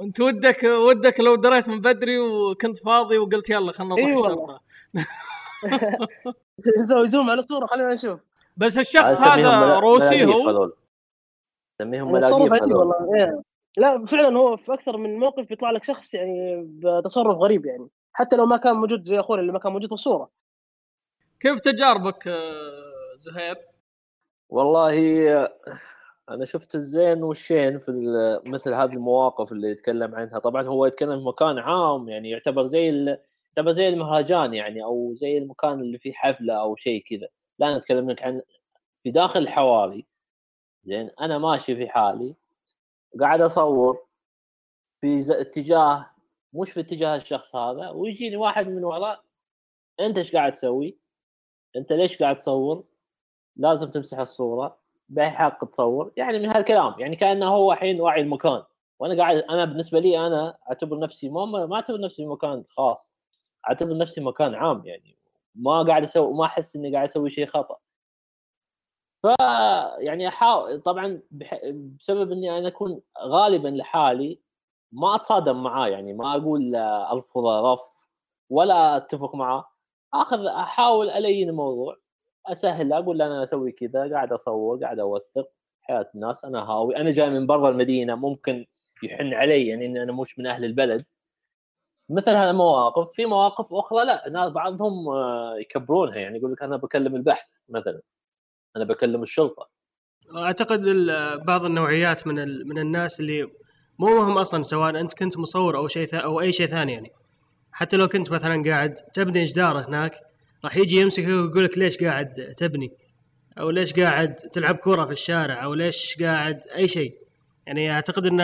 [SPEAKER 1] انت ودك ودك لو دريت من بدري وكنت فاضي وقلت يلا خلينا نروح أيوة
[SPEAKER 4] الشرطة. (laughs) زوم على الصورة خلينا نشوف.
[SPEAKER 1] بس الشخص هذا روسي هو؟
[SPEAKER 3] سميهم ملاقيف
[SPEAKER 4] والله إيه. لا فعلا هو في أكثر من موقف يطلع لك شخص يعني بتصرف غريب يعني. حتى لو ما كان موجود زي أخونا اللي ما كان موجود في الصورة.
[SPEAKER 1] كيف تجاربك آه، زهير؟
[SPEAKER 3] والله أنا شفت الزين والشين في مثل هذه المواقف اللي يتكلم عنها. طبعا هو يتكلم في مكان عام يعني يعتبر زي يعتبر زي المهرجان يعني أو زي المكان اللي فيه حفلة أو شيء كذا. لا نتكلم لك عن في داخل الحواري زين أنا ماشي في حالي. قاعد أصور في اتجاه مش في اتجاه الشخص هذا ويجيني واحد من وراء أنت إيش قاعد تسوي؟ أنت ليش قاعد تصور؟ لازم تمسح الصورة. بحق تصور يعني من هالكلام يعني كأنه هو الحين واعي المكان. وأنا قاعد أنا بالنسبة لي أنا أعتبر نفسي ما ما أعتبر نفسي مكان خاص أعتبر نفسي مكان عام يعني ما قاعد أسوي ما أحس إني قاعد أسوي شيء خطأ. ف يعني احاول طبعا بسبب إني أنا أكون غالبا لحالي ما أتصادم معاه يعني ما أقول الفظ رف ولا أتفق معاه. اخذ أحاول ألين الموضوع. أسهل أقول أنا أسوي كذا قاعد أصور قاعد أوثق حياة الناس. أنا هاوي أنا جاي من برا المدينة ممكن يحن علي يعني إني أنا مش من أهل البلد. مثل هالمواقف في مواقف أخرى لا ناس بعضهم آه، يكبرونها يعني يقول لك أنا بكلم البحث مثلا. أنا بكلم
[SPEAKER 2] الشرطة. أعتقد بعض النوعيات من من الناس اللي مو مهم أصلا سواء أنت كنت مصور أو شيء أو أي شيء ثاني يعني. حتى لو كنت مثلا قاعد تبني جدار هناك راح يجي يمسكك ويقول لك ليش قاعد تبني؟ أو ليش قاعد تلعب كره في الشارع؟ أو ليش قاعد أي شيء. يعني أعتقد إنه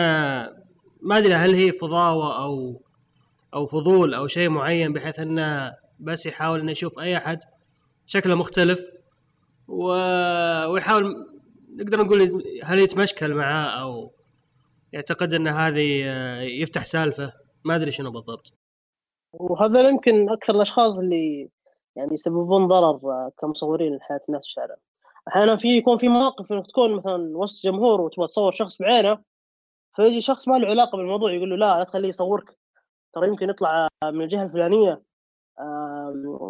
[SPEAKER 2] ما أدري هل هي فضاوة أو أو فضول أو شيء معين بحيث إنه بس يحاول إنه يشوف أي أحد شكله مختلف و... ويحاول نقدر نقول هل يتمشكل معاه أو يعتقد إن هذه آه، يفتح سالفة. ما أدري شنو بالضبط.
[SPEAKER 4] وهذا يمكن أكثر الأشخاص اللي يعني يسببون ضرر كمصورين لحياة الناس في الشارع. أحيانا في يكون في مواقف إنك تكون مثلا وسط جمهور وتبغى تصور شخص بعينه فيجي شخص ما له علاقة بالموضوع يقول له لا لا تخليه يصورك. ترى يمكن يطلع من الجهة الفلانية.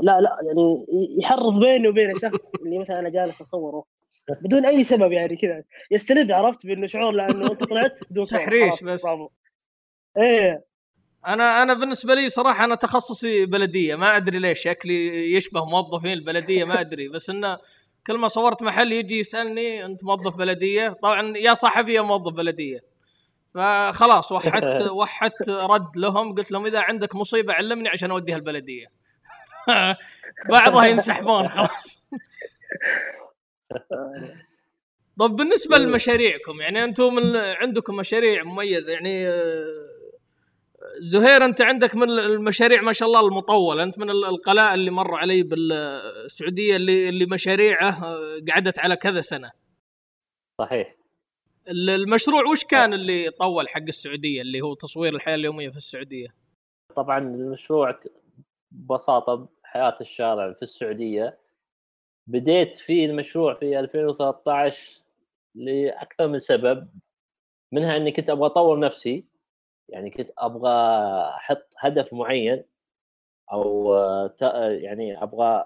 [SPEAKER 4] لا لا يعني يحرض بيني وبين الشخص (laughs) اللي مثلا أنا جالس أصوره. بدون أي سبب يعني كذا. يستند عرفت؟ بأنه شعور لأنه أنت طلعت بدون صور
[SPEAKER 1] تحريش بس.
[SPEAKER 4] برافو. إيه.
[SPEAKER 1] أنا أنا بالنسبة لي صراحة أنا تخصصي بلدية ما أدري ليش شكلي يشبه موظفين البلدية ما أدري بس إنه كل ما صورت محل يجي يسألني أنت موظف بلدية؟ طبعا يا صاحبي يا موظف بلدية. فخلاص وحدت (laughs) وحدت رد لهم قلت لهم إذا عندك مصيبة علمني عشان أوديها البلدية. (laughs) بعضها ينسحبون (laughs) خلاص. طب بالنسبة لمشاريعكم يعني أنتم عندكم مشاريع مميزة يعني آه، زهير أنت عندك من المشاريع ما شاء الله المطوله أنت من ال- القلاء اللي مر علي بالسعودية اللي اللي مشاريعه آه، قعدت على كذا سنة.
[SPEAKER 3] صحيح.
[SPEAKER 1] ال- المشروع وش كان اللي طول حق السعودية اللي هو تصوير الحياة اليومية في السعودية؟
[SPEAKER 3] طبعا المشروع ببساطة حياة الشارع في السعودية. بديت في المشروع في 2013 لأكثر من سبب منها إني كنت أبغى أطور نفسي. يعني كنت أبغى أحط هدف معين أو يعني أبغى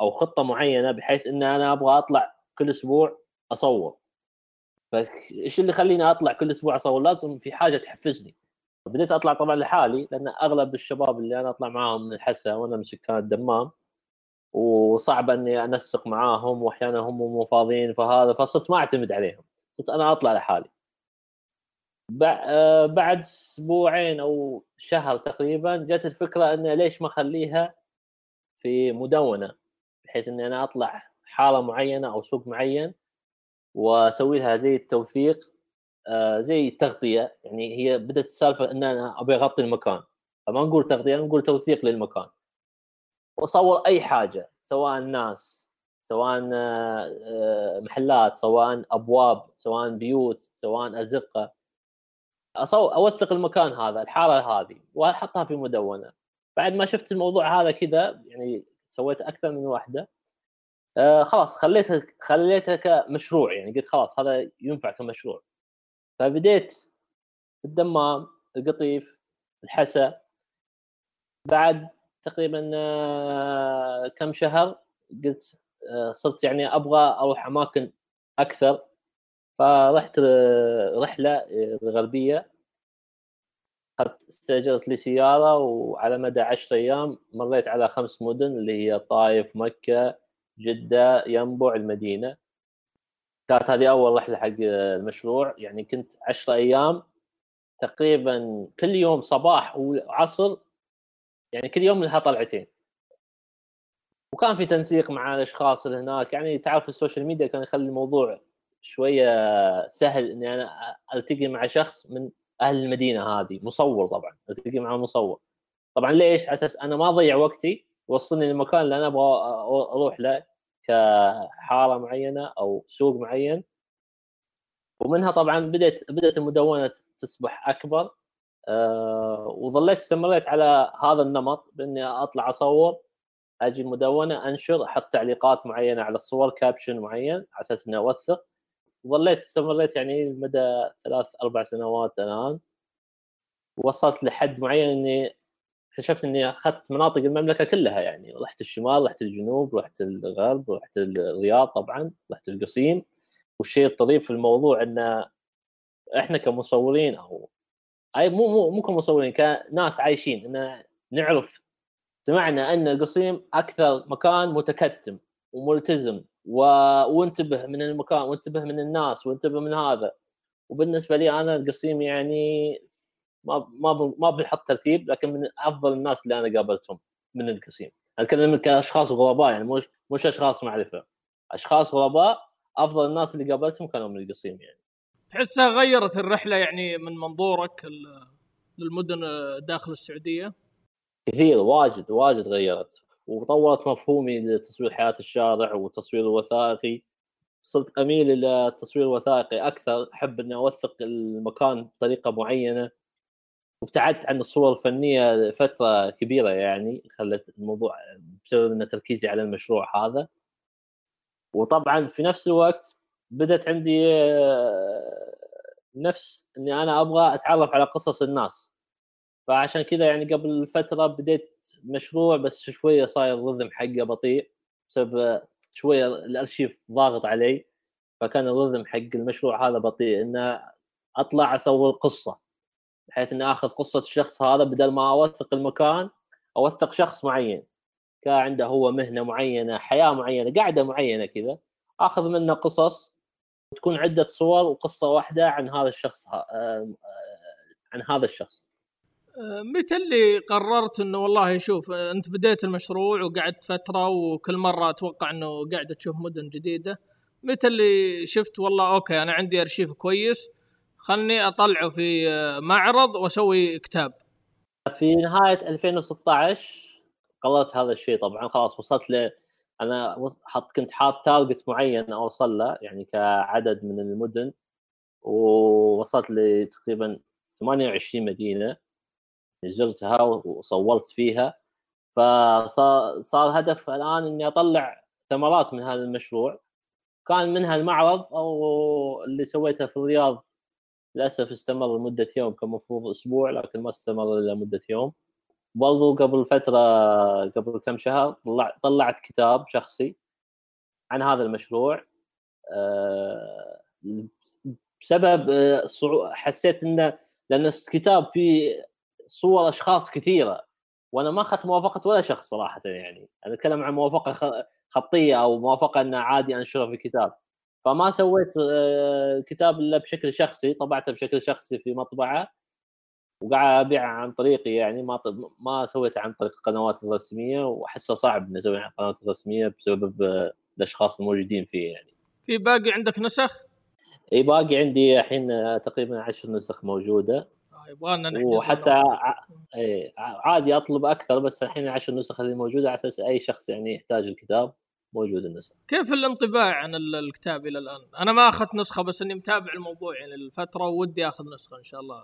[SPEAKER 3] أو خطة معينة بحيث إن أنا أبغى أطلع كل أسبوع أصور. فايش اللي يخليني أطلع كل أسبوع أصور؟ لازم في حاجة تحفزني. بديت أطلع طبعا لحالي لأن أغلب الشباب اللي أنا أطلع معاهم من الحسا وأنا من سكان الدمام وصعب إني أنسق معاهم واحيانا هم مو فاضيين فهذا فصرت ما أعتمد عليهم. صرت أنا أطلع لحالي. بعد أسبوعين أو شهر تقريبا جت الفكرة ان ليش ما أخليها في مدونة بحيث إني أنا أطلع حارة معينة أو سوق معين وأسوي لها زي التوثيق آه، زي تغطية. يعني هي بدأت السالفة إن أنا أبي أغطي المكان. فما نقول تغطية نقول توثيق للمكان. واصور أي حاجة سواء ناس سواء آه، آه، محلات سواء أبواب سواء بيوت سواء أزقة. أصو... أوثق المكان هذا الحارة هذه وأحطها في مدونة. بعد ما شفت الموضوع هذا كذا يعني سويت أكثر من واحدة آه خلاص خليتها خليتها كمشروع يعني قلت خلاص هذا ينفع كمشروع. فبديت الدمام القطيف الحسا بعد تقريبا آه، كم شهر قلت آه، صرت يعني أبغى أروح أماكن أكثر. فرحت آه، رحلة آه، الغربيه اخذت استأجرت لي سيارة وعلى مدى 10 أيام مريت على خمس مدن اللي هي طايف مكة جدة ينبع المدينة. كانت هذه أول رحلة حق المشروع. يعني كنت 10 أيام تقريبا كل يوم صباح وعصر يعني كل يوم لها طلعتين. وكان في تنسيق مع الأشخاص اللي هناك. يعني تعرف السوشيال ميديا كان يخلي الموضوع شوية سهل إني أنا ألتقي مع شخص من أهل المدينة هذه مصور طبعا ألتقي مع مصور. طبعا ليش؟ على أساس أنا ما أضيع وقتي وصلني للمكان اللي أنا أبغى أروح له كحارة معينة أو سوق معين. ومنها طبعا بدأت بدأت المدونة تصبح أكبر. أه وظليت استمريت على هذا النمط بإني أطلع أصور أجي المدونه أنشر أحط تعليقات معينة على الصور كابشن معين على أساس إني أوثق. ظليت استمريت يعني لمدى ثلاث أربع سنوات الآن. وصلت لحد معين إني اكتشفت إني أخذت مناطق المملكة كلها يعني. رحت الشمال رحت الجنوب رحت الغرب رحت الرياض طبعا رحت القصيم. والشيء الطريف في الموضوع إن إحنا كمصورين أو أي مو مو مو كمصورين كناس عايشين إن نعرف سمعنا إن القصيم أكثر مكان متكتم وملتزم. و... وانتبه من المكان وانتبه من الناس وانتبه من هذا. وبالنسبة لي أنا القصيم يعني ما ما ما بنحط ترتيب لكن من أفضل الناس اللي أنا قابلتهم من القصيم. أتكلم كأشخاص غرباء يعني مش مش أشخاص معرفة. أشخاص غرباء أفضل الناس اللي قابلتهم كانوا من القصيم يعني.
[SPEAKER 1] تحسها غيرت الرحلة يعني من منظورك للمدن داخل السعودية؟
[SPEAKER 3] كثير واجد واجد غيرت. وطورت مفهومي لتصوير حياة الشارع والتصوير الوثائقي. صرت أميل إلى التصوير الوثائقي أكثر أحب إني أوثق المكان بطريقة معينة. وابتعدت عن الصور الفنية فتره كبيرة يعني خلت الموضوع بسبب ان تركيزي على المشروع هذا. وطبعا في نفس الوقت بدأت عندي آه، نفس إني أنا أبغى أتعرف على قصص الناس. فعشان كذا يعني قبل فترة بديت مشروع بس شوية صاير الرذم حقه بطيء بسبب شوية الأرشيف ضاغط علي فكان الرذم حق المشروع هذا بطيء انه أطلع اصور قصه بحيث إني آخذ قصة الشخص هذا بدل ما أوثق المكان أوثق شخص معين كان عنده هو مهنة معينة حياة معينة قاعدة معينة كذا آخذ منه قصص تكون عدة صور وقصة واحدة عن هذا الشخص آه، آه، عن هذا الشخص.
[SPEAKER 1] متى اللي قررت إنه والله شوف أنت بديت المشروع وقعدت فترة وكل مرة أتوقع إنه قاعد تشوف مدن جديدة متى اللي شفت والله okay أنا عندي أرشيف كويس خلني أطلعه في معرض وأسوي كتاب.
[SPEAKER 3] في نهاية 2016 قررت هذا الشيء طبعا خلاص وصلت ل أنا حط كنت حاط target معين أوصل له يعني كعدد من المدن ووصلت لتقريبا 28 مدينة. زرتها وصورت فيها. فصار صار هدف الآن إني أطلع ثمرات من هذا المشروع. كان منها المعرض أو اللي سويته في الرياض للأسف استمر لمدة يوم كان المفروض أسبوع لكن ما استمر إلا مدة يوم. برضو قبل فترة قبل كم شهر طلع طلعت كتاب شخصي عن هذا المشروع. آه، بسبب آه، حسيت انه لأن الكتاب فيه صور أشخاص كثيرة وأنا ما أخذت موافقة ولا شخص صراحة يعني أنا أتكلم عن موافقة خطية أو موافقة إنه عادي أنشره في كتاب فما سويت آه، كتاب إلا بشكل شخصي طبعته بشكل شخصي في مطبعه وقاعد أبيعه عن طريقي يعني ما ما سويته عن طريق القنوات الرسمية وأحسه صعب إني أسوي عن القنوات الرسمية بسبب آه، الأشخاص الموجودين فيه يعني.
[SPEAKER 1] في باقي عندك نسخ؟
[SPEAKER 3] إي باقي عندي الحين آه، تقريبا عشر نسخ موجودة
[SPEAKER 1] يبغانا
[SPEAKER 3] وحتى ع... اي عادي أطلب أكثر بس الحين العشر نسخ اللي موجودة على أساس أي شخص يعني يحتاج الكتاب موجود النسخ
[SPEAKER 1] كيف الانطباع عن الكتاب إلى الآن؟ أنا ما أخذت نسخة بس إني متابع الموضوع يعني الفترة ودي أخذ نسخة إن شاء الله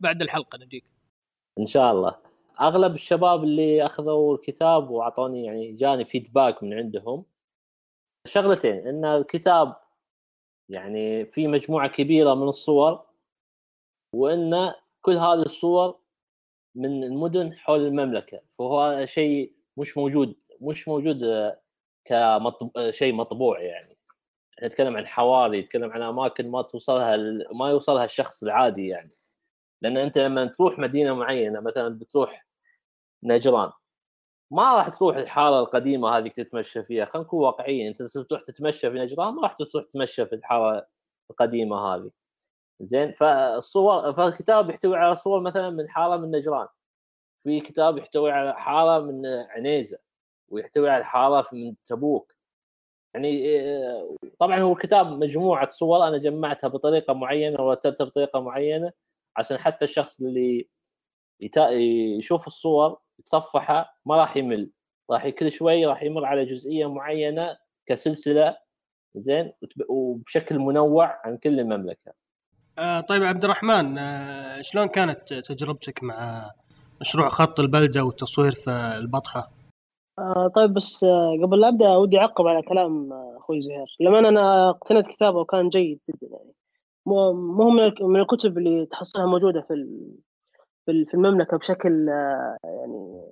[SPEAKER 1] بعد الحلقة نجيك.
[SPEAKER 3] إن شاء الله. أغلب الشباب اللي أخذوا الكتاب وأعطوني يعني جاني فيدباك من عندهم شغلتين إن الكتاب يعني في مجموعة كبيرة من الصور وإن كل هذه الصور من المدن حول المملكة فهو شيء مش موجود مش موجود كمطب... شيء مطبوع يعني. نتكلم عن حواري نتكلم عن أماكن ما توصلها ما يوصلها الشخص العادي يعني. لأن أنت لما تروح مدينة معينة مثلا بتروح نجران ما راح تروح الحارة القديمة هذه تتمشى فيها. خلينا نكون واقعيين أنت تروح تتمشى في نجران ما راح تروح تتمشى في الحارة القديمة هذه. زين فالصور فالكتاب يحتوي على صور مثلا من حارة من نجران. في كتاب يحتوي على حارة من عنيزة ويحتوي على حارة من تبوك. يعني آه، طبعا هو الكتاب مجموعة صور أنا جمعتها بطريقة معينة ورتبتها بطريقة معينة عشان حتى الشخص اللي يشوف الصور يتصفحها ما راح يمل. راح كل شوي راح يمر على جزئية معينة كسلسلة زين وبشكل منوع عن كل المملكة.
[SPEAKER 2] آه طيب عبد الرحمن آه شلون كانت تجربتك مع مشروع خط البلده والتصوير في البطحة؟
[SPEAKER 4] آه طيب بس آه قبل لا أبدأ ودي أعقب على كلام أخوي زهير. لما أنا اقتنيت كتابه وكان جيد جدا يعني. مو من الكتب اللي تحصلها موجودة في في المملكة بشكل يعني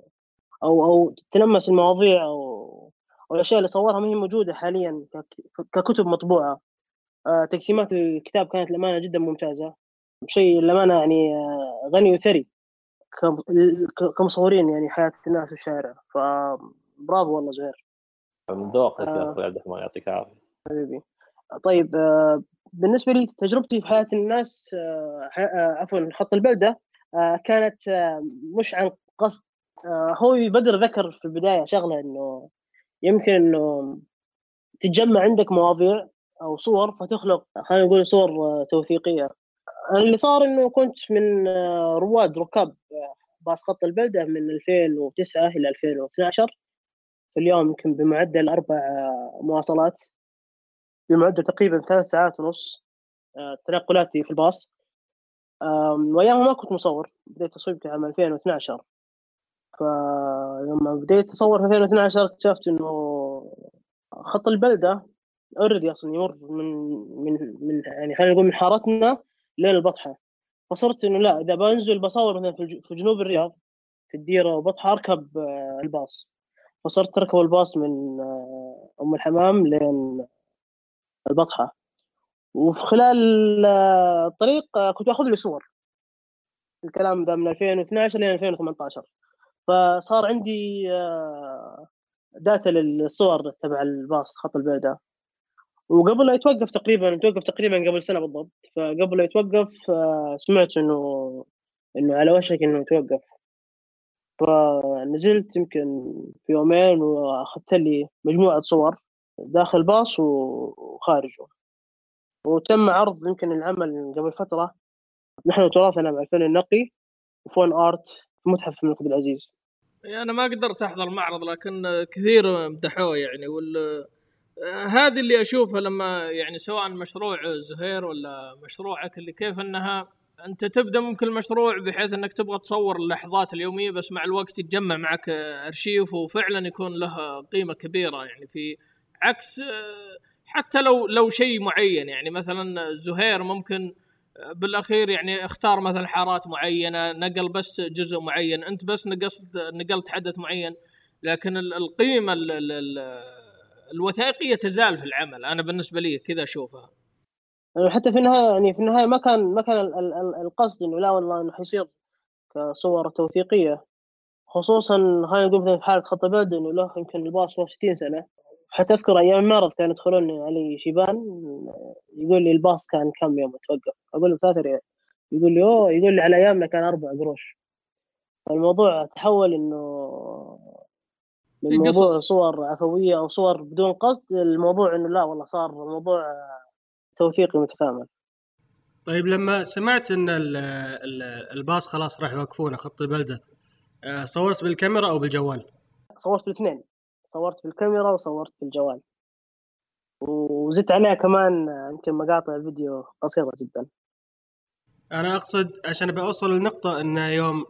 [SPEAKER 4] أو أو تلمس المواضيع أو الأشياء اللي صورها ما هي موجودة حاليا كك- ككتب مطبوعة. تقسيمات الكتاب كانت للأمانة جدا ممتازة. شيء للأمانة يعني آه، غني وثري كمصورين يعني حياة الناس في الشارع فبرافو والله زهير.
[SPEAKER 3] من ذوقك يا
[SPEAKER 4] آه.
[SPEAKER 3] أخوي عبد الرحمن يعطيك العافية.
[SPEAKER 4] حبيبي. طيب آه، بالنسبة لي تجربتي في حياة الناس آه، آه، عفوا خط البلدة آه، كانت آه، مش عن قصد آه، هو بدر ذكر في البداية شغلة إنه يمكن إنه تتجمع عندك مواضيع أو صور فتخلق خلينا نقول صور توثيقية. اللي صار إنه كنت من آه، رواد ركاب آه، باص خط البلدة من 2009 إلى 2012 في اليوم يمكن بمعدل أربع آه، مواصلات. بمعدل تقريبا ثلاث ساعات ونص تنقلاتي في الباص. وأيامها ما كنت مصور. بديت في عام 2012 فلما بديت أصور في 2012 اكتشفت إنه خط البلدة already أصلا يمر من من من يعني خلينا نقول من حارتنا لين البطحه فصرت إنه لا إذا بنزل بصور مثلا في جنوب الرياض في الديرة وبطحه أركب آه، الباص. فصرت أركب الباص من آه، أم الحمام لين البطحه وفي خلال آه، الطريق كنت آخذ لي صور. الكلام ده من 2012 ل 2018 فصار عندي داتا للصور تبع الباص خط البيضاء وقبل لا يتوقف تقريبا يتوقف تقريبا قبل سنة بالضبط. فقبل لا يتوقف آه، سمعت إنه إنه على وشك إنه يتوقف. فنزلت يمكن في يومين وأخذت لي مجموعة صور داخل الباص و- وخارجه. وتم عرض يمكن العمل قبل فترة. نحن تراثنا مع الفن النقي وفون آرت في متحف الملك عبد العزيز.
[SPEAKER 1] يعني أنا ما قدرت أحضر المعرض لكن كثير مدحوه يعني. وال هذه اللي أشوفها لما يعني سواء مشروع زهير ولا مشروعك اللي كيف أنها أنت تبدأ ممكن المشروع بحيث أنك تبغى تصور اللحظات اليومية بس مع الوقت يتجمع معك أرشيف وفعلا يكون له قيمة كبيرة. يعني في عكس حتى لو لو شيء معين يعني مثلا زهير ممكن بالأخير يعني اختار مثلا حارات معينة نقل بس جزء معين أنت بس نقصت نقلت حدث معين لكن ال- القيمة ال- ال- ال- الوثائقية تزال في العمل أنا بالنسبة لي كذا
[SPEAKER 4] أشوفها. حتى في النهاية يعني في النهاية ما كان ما كان ال- ال- ال- القصد إنه لا والله إنه حيصير كصور توثيقية. خصوصا خلينا نقول في حالة خط البلد إنه له يمكن الباص فوق 60 سنة. حتى أذكر أيام المعرض كانوا يدخلون علي شيبان يقول لي الباص كان كم يوم توقف. أقول له ثلاثة ريال. يقول لي أوه يقول لي على أيامنا كان أربع قروش. فالموضوع تحول إنه من
[SPEAKER 1] في
[SPEAKER 4] موضوع
[SPEAKER 1] قصص.
[SPEAKER 4] صور عفوية أو صور بدون قصد الموضوع إنه لا والله صار موضوع توثيقي متكامل
[SPEAKER 2] طيب لما سمعت إن ال- ال- الباص خلاص راح يوقفونه خط البلدة آه، صورت بالكاميرا أو بالجوال؟
[SPEAKER 4] صورت بالاثنين صورت بالكاميرا وصورت بالجوال وزدت عليها كمان يمكن مقاطع فيديو قصيرة جدا
[SPEAKER 2] أنا أقصد عشان بوصل للنقطه انه يوم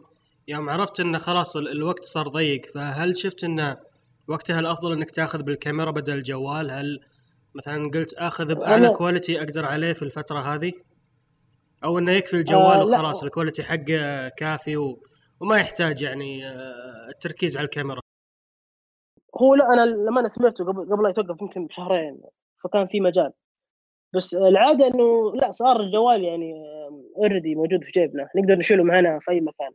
[SPEAKER 2] يوم عرفت انه خلاص ال- الوقت صار ضيق فهل شفت انه وقتها الأفضل إنك تأخذ بالكاميرا بدل الجوال؟ هل مثلا قلت أخذ باعلى
[SPEAKER 4] أنا-
[SPEAKER 2] quality أقدر عليه في الفترة هذه؟ أو إنه يكفي الجوال
[SPEAKER 4] آه، لا.
[SPEAKER 2] وخلاص ال quality حقه كافي و... وما يحتاج يعني آه، التركيز على الكاميرا.
[SPEAKER 4] هو لا أنا لما أنا سمعته قبل قبل لا يتوقف يمكن بشهرين فكان في مجال بس العادة إنه لا صار الجوال يعني already موجود في جيبنا نقدر نشيله معنا في أي مكان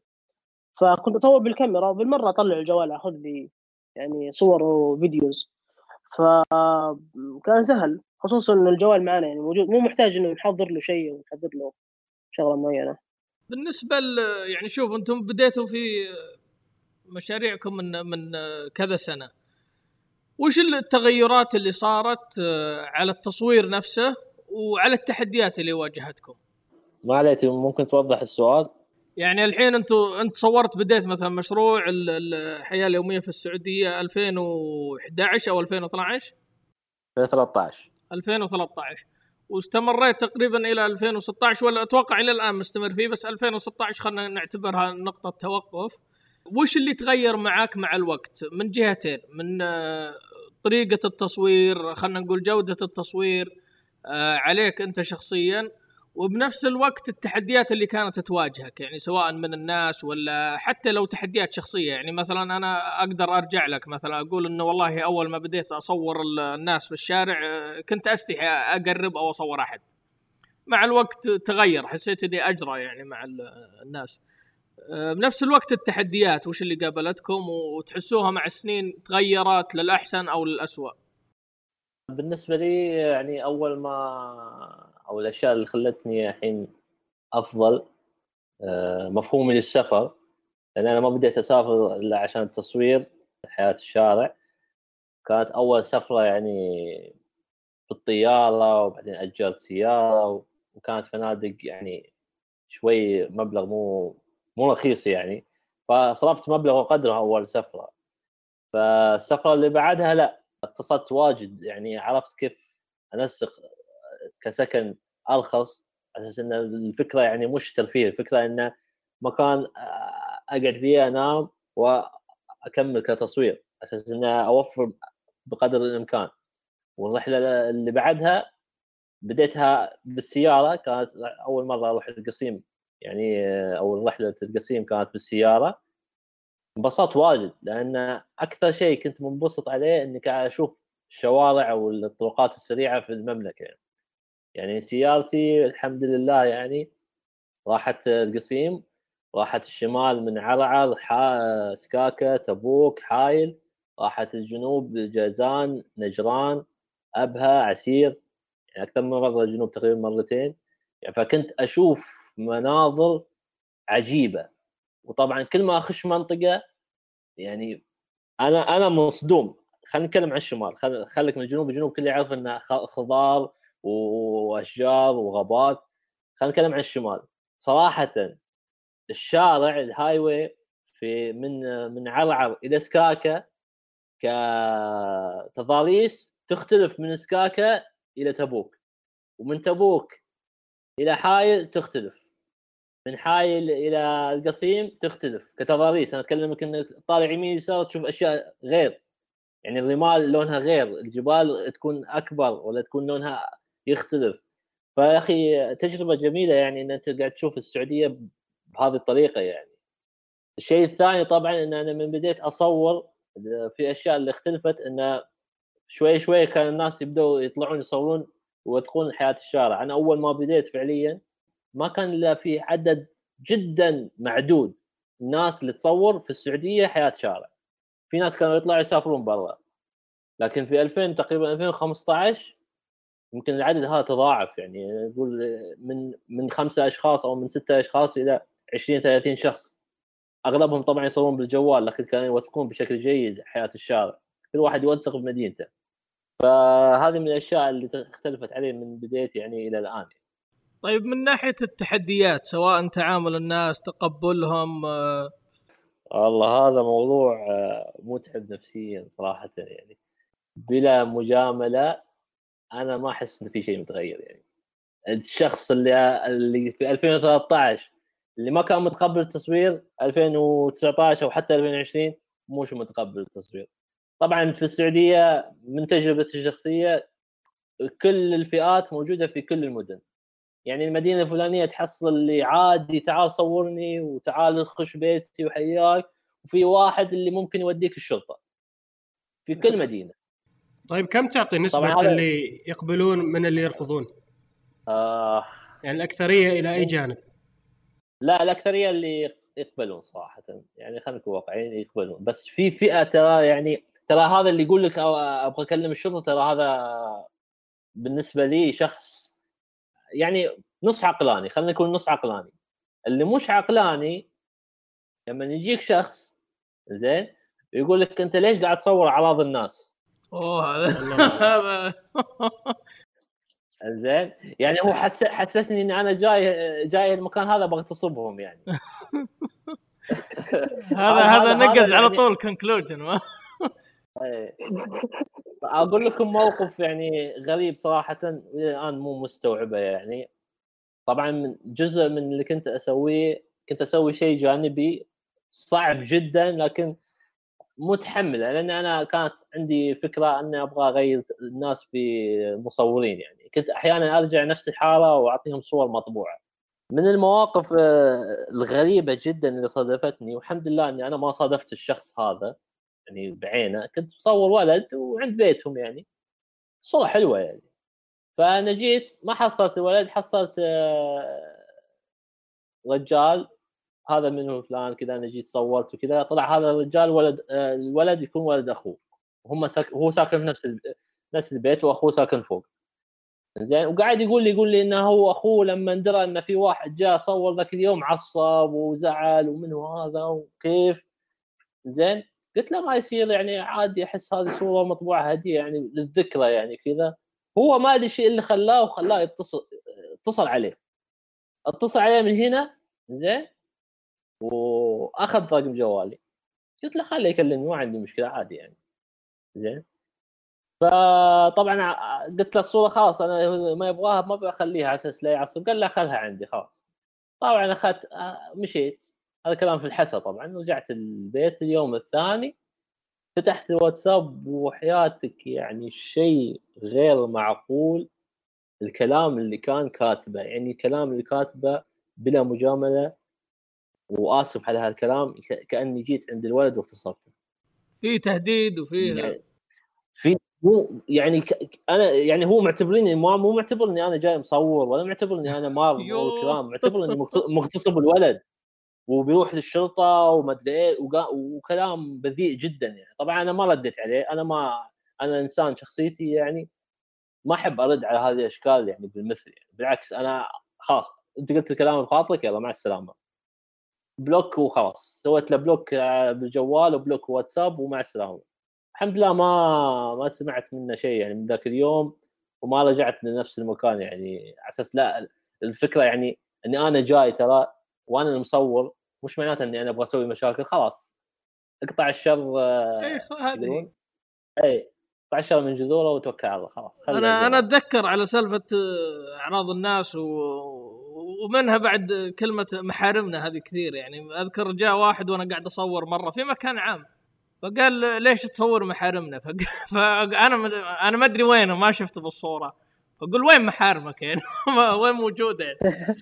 [SPEAKER 4] فكنت أصور بالكاميرا وبالمرة اطلع الجوال أخذ لي يعني صور وفيديوز. فكان سهل خصوصا إنه الجوال معنا يعني موجود مو محتاج إنه نحضر له شيء ونحضر له شغلة معينة.
[SPEAKER 1] بالنسبة ل يعني شوف أنتم بديتوا في مشاريعكم من من كذا سنة. وش التغيرات اللي صارت على التصوير نفسه وعلى التحديات اللي واجهتكم؟
[SPEAKER 3] ما عليك ممكن توضح السؤال؟
[SPEAKER 1] يعني الحين أنتوا انت صورت بديت مثلا مشروع ال- ال- الحياة اليومية في السعودية 2011 أو 2012
[SPEAKER 3] 2013
[SPEAKER 1] 2013 واستمريت تقريبا إلى 2016 ولا أتوقع إلى الآن مستمر فيه بس 2016 خلينا نعتبرها نقطة توقف. وش اللي تغير معاك مع الوقت؟ من جهتين من آه، طريقة التصوير خلينا نقول جودة التصوير آه، عليك أنت شخصيا وبنفس الوقت التحديات اللي كانت تواجهك يعني سواء من الناس ولا حتى لو تحديات شخصية. يعني مثلا أنا أقدر أرجع لك مثلا أقول إنه والله أول ما بديت أصور الناس في الشارع كنت أستحي أقرب أو أصور أحد. مع الوقت تغير حسيت إني اجرى يعني مع الناس. بنفس الوقت التحديات وش اللي قابلتكم؟ وتحسوها مع السنين تغيرت للأحسن أو للاسوء
[SPEAKER 3] بالنسبة لي يعني أول ما أو الأشياء اللي خلتني الحين أفضل آه، مفهومي للسفر. لأن أنا ما بديت أسافر إلا عشان التصوير حياة الشارع. كانت أول سفرة يعني بالطياره وبعدين أجرت سيارة وكانت فنادق يعني شوي مبلغ مو مو رخيص يعني. فصرفت مبلغ وقدره أول سفرة. فالسفرة اللي بعدها لا اقتصدت واجد يعني عرفت كيف أنسق كسكن ارخص على أساس ان الفكرة يعني مش ترفيه الفكرة إنه مكان أقعد فيه أنام وأكمل كتصوير على أساس إنه أوفر بقدر الإمكان والرحله اللي بعدها بديتها بالسيارة كانت أول مرة أروح القصيم يعني أو رحلة القصيم كانت بالسيارة انبسطت واجد لأن أكثر شيء كنت منبسط عليه إني قاعد أشوف الشوارع والطرقات السريعة في المملكة يعني. يعني سيارتي الحمد لله يعني راحت القصيم راحت الشمال من عرعر حا... سكاكة تبوك حايل راحت الجنوب جازان نجران أبها عسير يعني أكثر من مرة الجنوب تقريبا مرتين. يعني فكنت أشوف مناظر عجيبة. وطبعا كل ما أخش منطقة يعني أنا أنا مصدوم. خلينا نتكلم عن الشمال. خل... خليك من الجنوب الجنوب كله يعرف إنه خضار واشجار وغابات. خلينا نتكلم عن الشمال. صراحة الشارع ال highway في من من عرعر إلى سكاكا كتضاريس تختلف من سكاكا إلى تبوك. ومن تبوك إلى حايل تختلف. من حايل إلى القصيم تختلف كتضاريس. أنا أتكلم انك طالع يمين يسار تشوف أشياء غير. يعني الرمال لونها غير. الجبال تكون أكبر ولا تكون لونها يختلف. فيا أخي تجربة جميلة يعني إن أنت قاعد تشوف السعودية بهذه الطريقة يعني. الشيء الثاني طبعا إن أنا من بديت أصور في أشياء اللي اختلفت انه شوي شوي كان الناس يبدأوا يطلعون يصورون ويدخلون حياة الشارع. أنا أول ما بديت فعليا ما كان إلا في عدد جدا معدود الناس اللي تصور في السعودية حياة شارع. في ناس كانوا يطلعوا يسافرون برا. لكن في 2000 تقريبا 2015 يمكن العدد هذا تضاعف يعني نقول من من خمسة أشخاص أو من ستة أشخاص إلى 20 30 شخص. أغلبهم طبعا يصورون بالجوال لكن كانوا يوثقون بشكل جيد حياة الشارع. كل واحد يوثق بمدينته. فهذه من الأشياء اللي اختلفت علي من بدايتي يعني إلى الآن.
[SPEAKER 1] طيب من ناحية التحديات سواء تعامل الناس تقبلهم
[SPEAKER 3] آه والله هذا موضوع آه، متعب نفسيا صراحة يعني. بلا مجاملة أنا ما أحس إن في شيء متغير يعني. الشخص اللي اللي في 2013 اللي ما كان متقبل التصوير 2019 أو حتى 2020 مش متقبل التصوير. طبعا في السعودية من تجربتي الشخصية كل الفئات موجودة في كل المدن. يعني المدينة الفلانية تحصل اللي عادي تعال صورني وتعال خش بيتي وحياك وفي واحد اللي ممكن يوديك الشرطة. في كل (laughs) مدينة.
[SPEAKER 2] طيب كم تعطي نسبة اللي يقبلون من اللي يرفضون؟ آه يعني الأكثرية إلى أي جانب؟
[SPEAKER 3] لا الأكثرية اللي يقبلون صراحة يعني خلينا نكون واقعيين يقبلون بس في فئة ترى يعني ترى هذا اللي يقول لك أبغى أكلم الشرطة ترى هذا بالنسبة لي شخص يعني نص عقلاني خلينا نكون نص عقلاني اللي مش عقلاني لما يجيك شخص زين يقول لك أنت ليش قاعد تصور أعراض الناس؟ أوه (laughs) هذا زين. يعني هو حس حسسني اني أنا جاي جاي المكان هذا بغتصبهم يعني. (laughs) (laughs)
[SPEAKER 1] هذا هذا نقز على يعني طول كونكلوجن ما؟
[SPEAKER 3] إيه. أقول لكم موقف يعني غريب صراحة إلى الآن مو مستوعبة يعني. طبعا من جزء من اللي كنت أسويه كنت أسوي شيء جانبي صعب جدا لكن متحملة لأن أنا كانت عندي فكرة اني أبغى أغير الناس في مصورين يعني. كنت أحيانا أرجع نفس الحالة وأعطيهم صور مطبوعة. من المواقف آه، الغريبة جدا اللي صادفتني والحمد لله إني أنا ما صادفت الشخص هذا يعني بعينه كنت مصور ولد وعند بيتهم يعني. صورة حلوة يعني. فأنا جيت ما حصلت الولد حصلت آه، رجال هذا منهم فلان كذا أنا جيت صورت وكذا. طلع هذا الرجال ولد آه، الولد يكون ولد أخوه. وهم ساك... هو ساكن في نفس نفس البيت وأخوه ساكن فوق. زين وقاعد يقول لي يقول لي إنه هو أخوه لما درى إن في واحد جاء صور ذاك اليوم عصب وزعل ومن هذا وكيف. زين قلت له ما يصير يعني عادي أحس هذه صورة مطبوعة هدية يعني للذكرى يعني كذا. هو ما أدري الشيء اللي خلاه وخلاه يتصل اتصل عليه. اتصل عليه من هنا. زين وأخذ رقم جوالي. قلت له خليه يكلمني ما عندي مشكلة عادي يعني. زين. فطبعا قلت له الصورة خلاص أنا ما يبغاها ما بخليها على أساس لا يعصب. قال لا خلها عندي خلاص. طبعا أخذت آه، مشيت. هذا كلام في الحسا طبعا. رجعت البيت اليوم الثاني. فتحت الواتساب وحياتك يعني شيء غير معقول. الكلام اللي كان كاتبه يعني الكلام اللي كاتبه بلا مجاملة وآسف على هالكلام كأني جيت عند الولد واغتصبته
[SPEAKER 1] في تهديد وفي
[SPEAKER 3] يعني في مو يعني ك... أنا يعني هو معتبرني ما مو معتبرني أنا جاي مصور ولا معتبرني أنا مار كلام معتبرني مغتصب الولد. وبيروح للشرطة وما أدري إيه وكلام بذيء جدا يعني. طبعا أنا ما رديت عليه أنا ما أنا إنسان شخصيتي يعني ما أحب أرد على هذه الأشكال يعني بالمثل يعني. بالعكس أنا خلاص أنت قلت الكلام بخاطرك يلا مع السلامة. block وخلاص. سويت له block بالجوال و block واتساب ومع السلامه الحمد لله ما ما سمعت منه شيء يعني من ذاك اليوم وما رجعت لنفس المكان يعني. على أساس لا الفكرة يعني إني أنا جاي ترى وأنا المصور مش معناته إني أنا أبغى أسوي مشاكل خلاص. اقطع الشر
[SPEAKER 1] اي هذه.
[SPEAKER 3] اي اقطع الشر من جذوره وتوكل على الله خلاص.
[SPEAKER 1] أنا أنا أتذكر على سالفة أعراض الناس و... ومنها بعد كلمة محارمنا هذه كثير يعني. أذكر جاء واحد وأنا قاعد أصور مرة في مكان عام فقال ليش تصور محارمنا؟ (laughs) فأنا أنا ما أدري وينه ما شفته بالصورة. فقول وين محارمك يعني؟ (laughs) وين موجوده يعني؟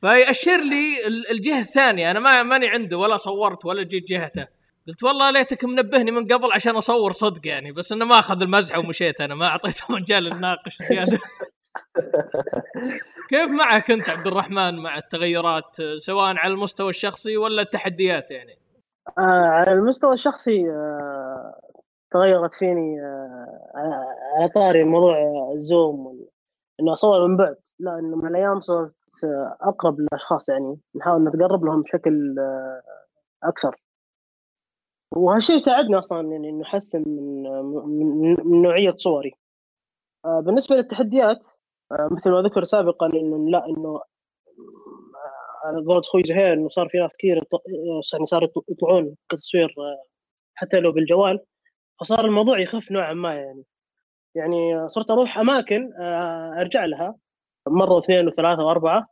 [SPEAKER 1] فيأشر لي الجهة الثانية. أنا ما ماني عنده ولا صورت ولا جيت جهته. قلت والله ليتك منبهني من قبل عشان أصور صدق يعني بس إنه ما أخذ المزحه ومشيت أنا ما أعطيته (laughs) مجال نناقش زيادة. كيف معك انت عبد الرحمن مع التغيرات سواء على المستوى الشخصي ولا التحديات يعني؟
[SPEAKER 4] آه على المستوى الشخصي آه تغيرت فيني آه على طاري موضوع الزوم إنه أصور من بعد. لا إنه مع الأيام صرت أقرب للأشخاص يعني. نحاول نتقرب لهم بشكل آه أكثر. وهالشيء ساعدني أصلا يعني إنه أحسن من, من, من نوعية صوري. آه بالنسبة للتحديات آه مثل ما ذكر سابقا إنه لا إنه على قولة أخوي زهير إنه صار في ناس كثير يعني صاروا يطلعون كتصوير آه، حتى لو بالجوال. فصار الموضوع يخف نوعا ما يعني. يعني صرت أروح أماكن آه، أرجع لها مرة واثنين وثلاثة وأربعة.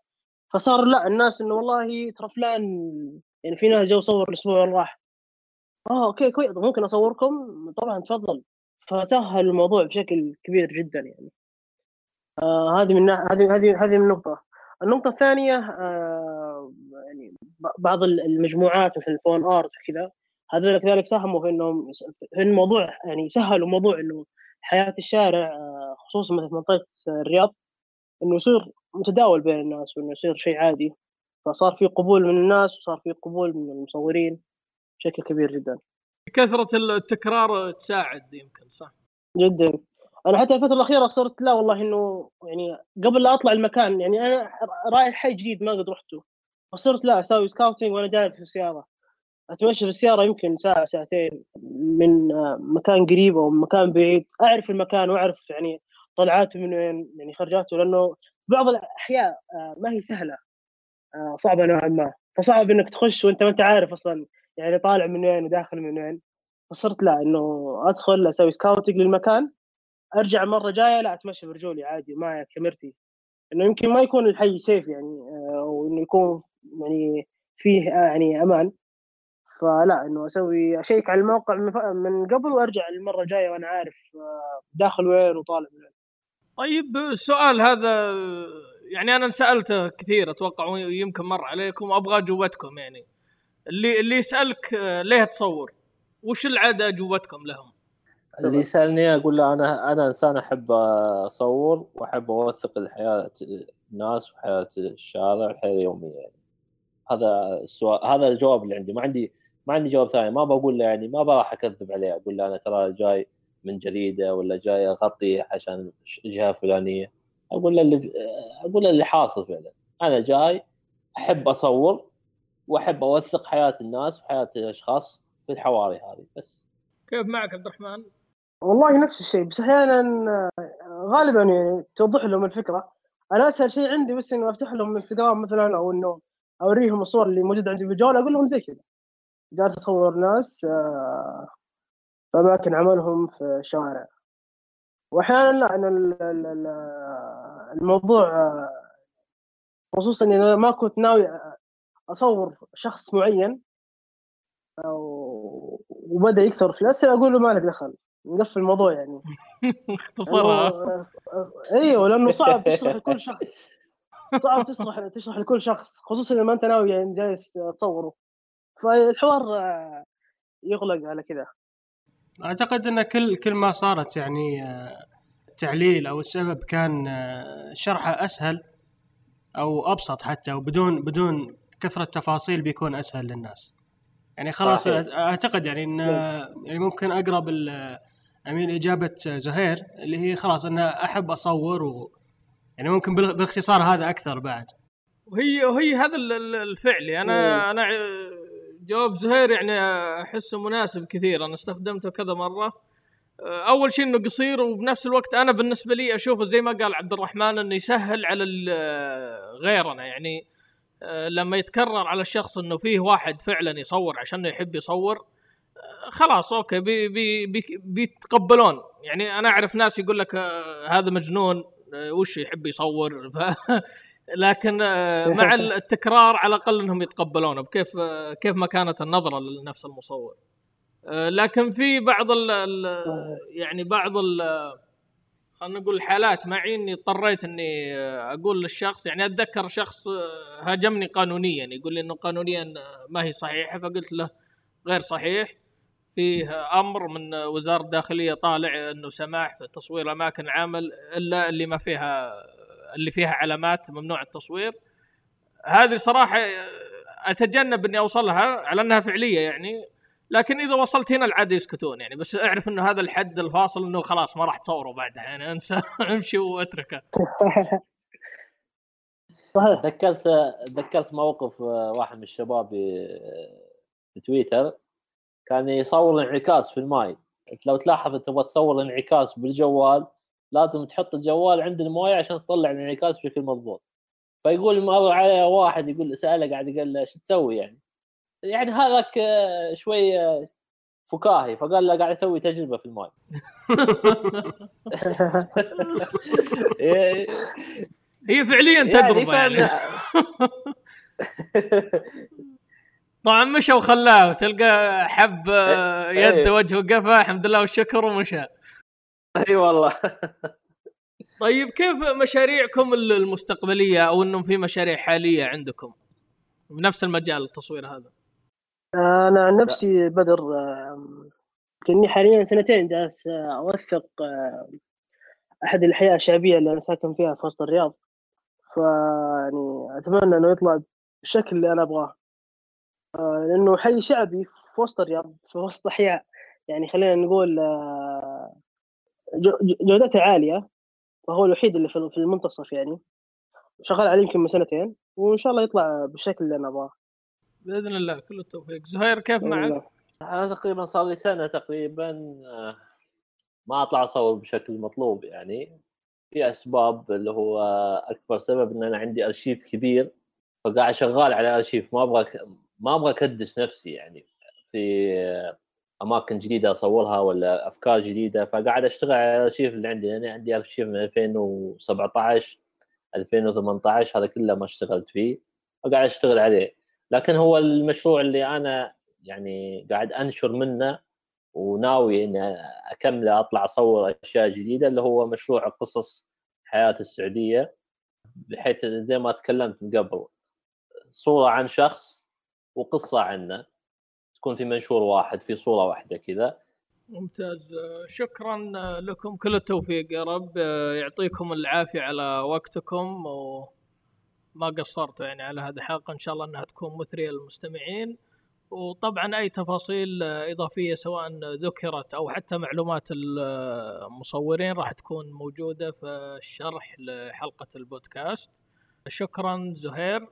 [SPEAKER 4] فصار لا الناس إنه والله ترى فلان يعني في ناس جو صور الأسبوع اللي راح. آه okay كويس ممكن أصوركم؟ طبعا تفضل. فسهل الموضوع بشكل كبير جدا يعني. آه هذه من هذه هذه هذه من نقطة. النقطة الثانية آه، يعني بعض المجموعات مثل ال phone art وكذا هذول كذلك ساهموا في إنهم في الموضوع يعني سهلوا موضوع إنه حياة الشارع آه، خصوصا مثل منطقة الرياض إنه يصير متداول بين الناس وإنه يصير شيء عادي. فصار في قبول من الناس وصار في قبول من المصورين بشكل كبير جدا.
[SPEAKER 1] كثرة التكرار تساعد يمكن صح؟
[SPEAKER 4] جدا. أنا حتى الفترة الأخيرة صرت لا والله إنه يعني قبل لا أطلع المكان يعني أنا رايح حي جديد ما قد رحته فصرت لا أسوي سكاوتنج وأنا جالس في السيارة. أتمشى في السيارة يمكن ساعة ساعتين من مكان قريب أو مكان بعيد أعرف المكان وأعرف يعني طلعاته من وين يعني خرجاته لأنه بعض الأحياء آه، ما هي سهلة آه، صعبة نوعا ما. فصعب إنك تخش وأنت ما أنت عارف أصلا يعني طالع من وين وداخل من وين. فصرت لا إنه أدخل أسوي scouting للمكان. أرجع مرة جاية لا أتمشى برجولي عادي معي كاميرتي إنه يمكن ما يكون الحي safe يعني أو إنه يكون يعني فيه يعني أمان فلا إنه أسوي أ check على الموقع من قبل وأرجع المرة الجايه وأنا عارف آه، داخل وين وطالع من وين
[SPEAKER 1] طيب السؤال هذا يعني أنا سألته كثير أتوقع يمكن مر عليكم وابغى أجوبتكم يعني اللي اللي يسألك آه، ليه تصور؟ وش العادة أجوبتكم لهم؟
[SPEAKER 3] اللي يسألني أقول له أنا أنا إنسان أحب أصور وأحب أوثق الحياة الناس وحياة الشارع الحياة اليومية يعني. هذا السؤال هذا الجواب اللي عندي. ما عندي ما عندي جواب ثاني. ما بقول له يعني ما راح أكذب عليه. أقول له أنا ترى جاي من جريدة ولا جاي أغطي عشان جهه فلانيه أقول له اللي أقول له اللي حاصل فعلا. أنا جاي أحب أصور وأحب أوثق حياة الناس وحياة الأشخاص في الحواري هذه بس.
[SPEAKER 1] كيف معك عبد الرحمن؟
[SPEAKER 4] والله نفس الشيء بس أحيانا آه، غالبا يعني توضح لهم الفكرة. أنا أسهل شيء عندي بس إنه أفتح لهم إنستغرام مثلا أو إنه أوريهم الصور اللي موجودة عندي في الجوال أقول لهم زي كذا. جالس أصور ناس آه، في أماكن عملهم في الشوارع. واحيانا لا أنا ال- ال- ال- الموضوع آه، خصوصا اذا ما كنت ناوي أصور شخص معين وبدأ يكثر في الأسئلة أقول له ما لك دخل. نقفل الموضوع يعني. (laughs)
[SPEAKER 1] اختصرها
[SPEAKER 4] أيوه لأنه صعب تشرح (laughs) لكل شخص. صعب تشرح تشرح لكل شخص خصوصا لما أنت ناوي يعني جالس تصوره. فالحوار يغلق على كذا
[SPEAKER 2] أعتقد إن كل كل ما صارت يعني تعليل أو السبب كان شرحه أسهل أو أبسط حتى وبدون بدون كثرة تفاصيل بيكون أسهل للناس. يعني خلاص
[SPEAKER 3] صحيح.
[SPEAKER 2] أعتقد يعني إن آه، يعني ممكن أقرب امين اجابه زهير اللي هي خلاص ان أحب أصور و يعني ممكن بال- بالاختصار هذا أكثر بعد.
[SPEAKER 1] وهي وهي هذا ال- ال- الفعلي أنا أنا ع- جواب زهير يعني أحسه مناسب كثير. أنا استخدمته كذا مرة. أول شيء إنه قصير وبنفس الوقت أنا بالنسبة لي أشوفه زي ما قال عبد الرحمن إنه يسهل على غيرنا. يعني آه، لما يتكرر على الشخص إنه فيه واحد فعلا يصور عشان يحب يصور خلاص okay بي بي بي بيتقبلون. يعني أنا أعرف ناس يقول لك آه، هذا مجنون آه، وش يحب يصور؟ (laughs) ف... لكن آه، مع (laughs) التكرار على الأقل إنهم يتقبلونه بكيف كيف ما كانت النظرة لنفس المصور. لكن في بعض ال يعني بعض ال خلينا نقول الحالات معي إني اضطريت إني أقول للشخص يعني أتذكر شخص هاجمني قانونيا يقول لي إنه قانونيا ما هي صحيحة فقلت له غير صحيح. فيه أمر من وزارة الداخلية طالع إنه سماح في تصوير أماكن عمل إلا اللي ما فيها اللي فيها علامات ممنوع التصوير. هذه صراحة أتجنب إني أوصلها على إنها فعلية يعني لكن إذا وصلت هنا العادة يسكتون يعني. بس أعرف إنه هذا الحد الفاصل إنه خلاص ما راح تصوره بعدها يعني أنسى (laughs) أمشي وأتركه.
[SPEAKER 4] صحيح. (laughs)
[SPEAKER 3] ذكرت ذكرت موقف آه، واحد من الشباب آه، في تويتر كان يصور الانعكاس في الماي. لو تلاحظ أنت تبغى تصور الانعكاس بالجوال لازم تحط الجوال عند الموية عشان تطلع الانعكاس بشكل مضبوط. فيقول مر عليه واحد يقول سأله قاعد قال له شو تسوي يعني؟ يعني هذاك شوي فكاهي فقال له قاعد أسوي تجربة في الماي. (laughs)
[SPEAKER 1] هي فعليا
[SPEAKER 3] يعني تجربة
[SPEAKER 1] يعني. (laughs) طبعا مشى وخلاه تلقى حب آه،
[SPEAKER 3] إيه.
[SPEAKER 1] يد وجه وقفا الحمد لله والشكر ومشى.
[SPEAKER 3] أي والله.
[SPEAKER 1] طيب كيف مشاريعكم المستقبلية أو انه في مشاريع حالية عندكم؟ بنفس المجال التصوير هذا.
[SPEAKER 4] أنا عن نفسي بدر كني حاليا سنتين جالس آه، أوثق آه، أحد الأحياء الشعبية اللي أنا ساكن فيها في وسط الرياض. فيعني أتمنى إنه يطلع بالشكل اللي أنا أبغاه. آه، لأنه حي شعبي في وسط الرياض في وسط أحياء. يعني خلينا نقول آه، جو- جو- جودته عالية فهو الوحيد اللي في في المنتصف يعني. شغال عليه يمكن من سنتين وإن شاء الله يطلع بالشكل اللي أنا أبغاه.
[SPEAKER 1] بإذن الله كل التوفيق. زهير كيف معك؟
[SPEAKER 3] أنا تقريبا صار لي سنة تقريبا آه، ما أطلع أصور بشكل مطلوب يعني. في أسباب اللي هو أكبر سبب إن أنا عندي أرشيف كبير فقاعد شغال على أرشيف ما أبغى ما أبغى أكدس نفسي يعني. في أماكن جديدة أصورها ولا أفكار جديدة فقاعد أشتغل على الأرشيف اللي عندي. أنا عندي أرشيف من 2017 2018 هذا كله ما اشتغلت فيه. فقاعد أشتغل عليه. لكن هو المشروع اللي أنا يعني قاعد أنشر منه وناوي اني أكمله أطلع أصور أشياء جديدة اللي هو مشروع قصص حياة السعودية بحيث زي ما تكلمت من قبل صورة عن شخص وقصة عنه تكون في منشور واحد في صورة واحدة كذا.
[SPEAKER 1] ممتاز. شكرا لكم كل التوفيق يا رب. يعطيكم العافية على وقتكم وما قصرتوا يعني على هذه الحلقة. إن شاء الله إنها تكون مثرية للمستمعين. وطبعا أي تفاصيل إضافية سواء ذكرت أو حتى معلومات المصورين راح تكون موجودة في الشرح لحلقة البودكاست. شكرا زهير.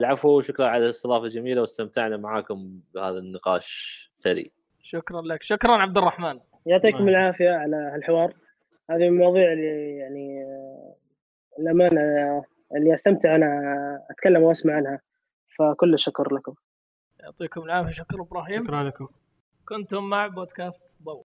[SPEAKER 3] العفو شكرا على الاستضافة الجميلة واستمتعنا معاكم بهذا النقاش الثري.
[SPEAKER 1] شكرا لك. شكرا عبد الرحمن.
[SPEAKER 4] يعطيكم العافية على الحوار هذه من المواضيع اللي يعني الامانه اللي أستمتع أنا أتكلم وأسمع عنها. فكل الشكر لكم.
[SPEAKER 1] يعطيكم العافية شكرا إبراهيم.
[SPEAKER 2] شكرا لكم.
[SPEAKER 1] كنتم مع بودكاست ضوء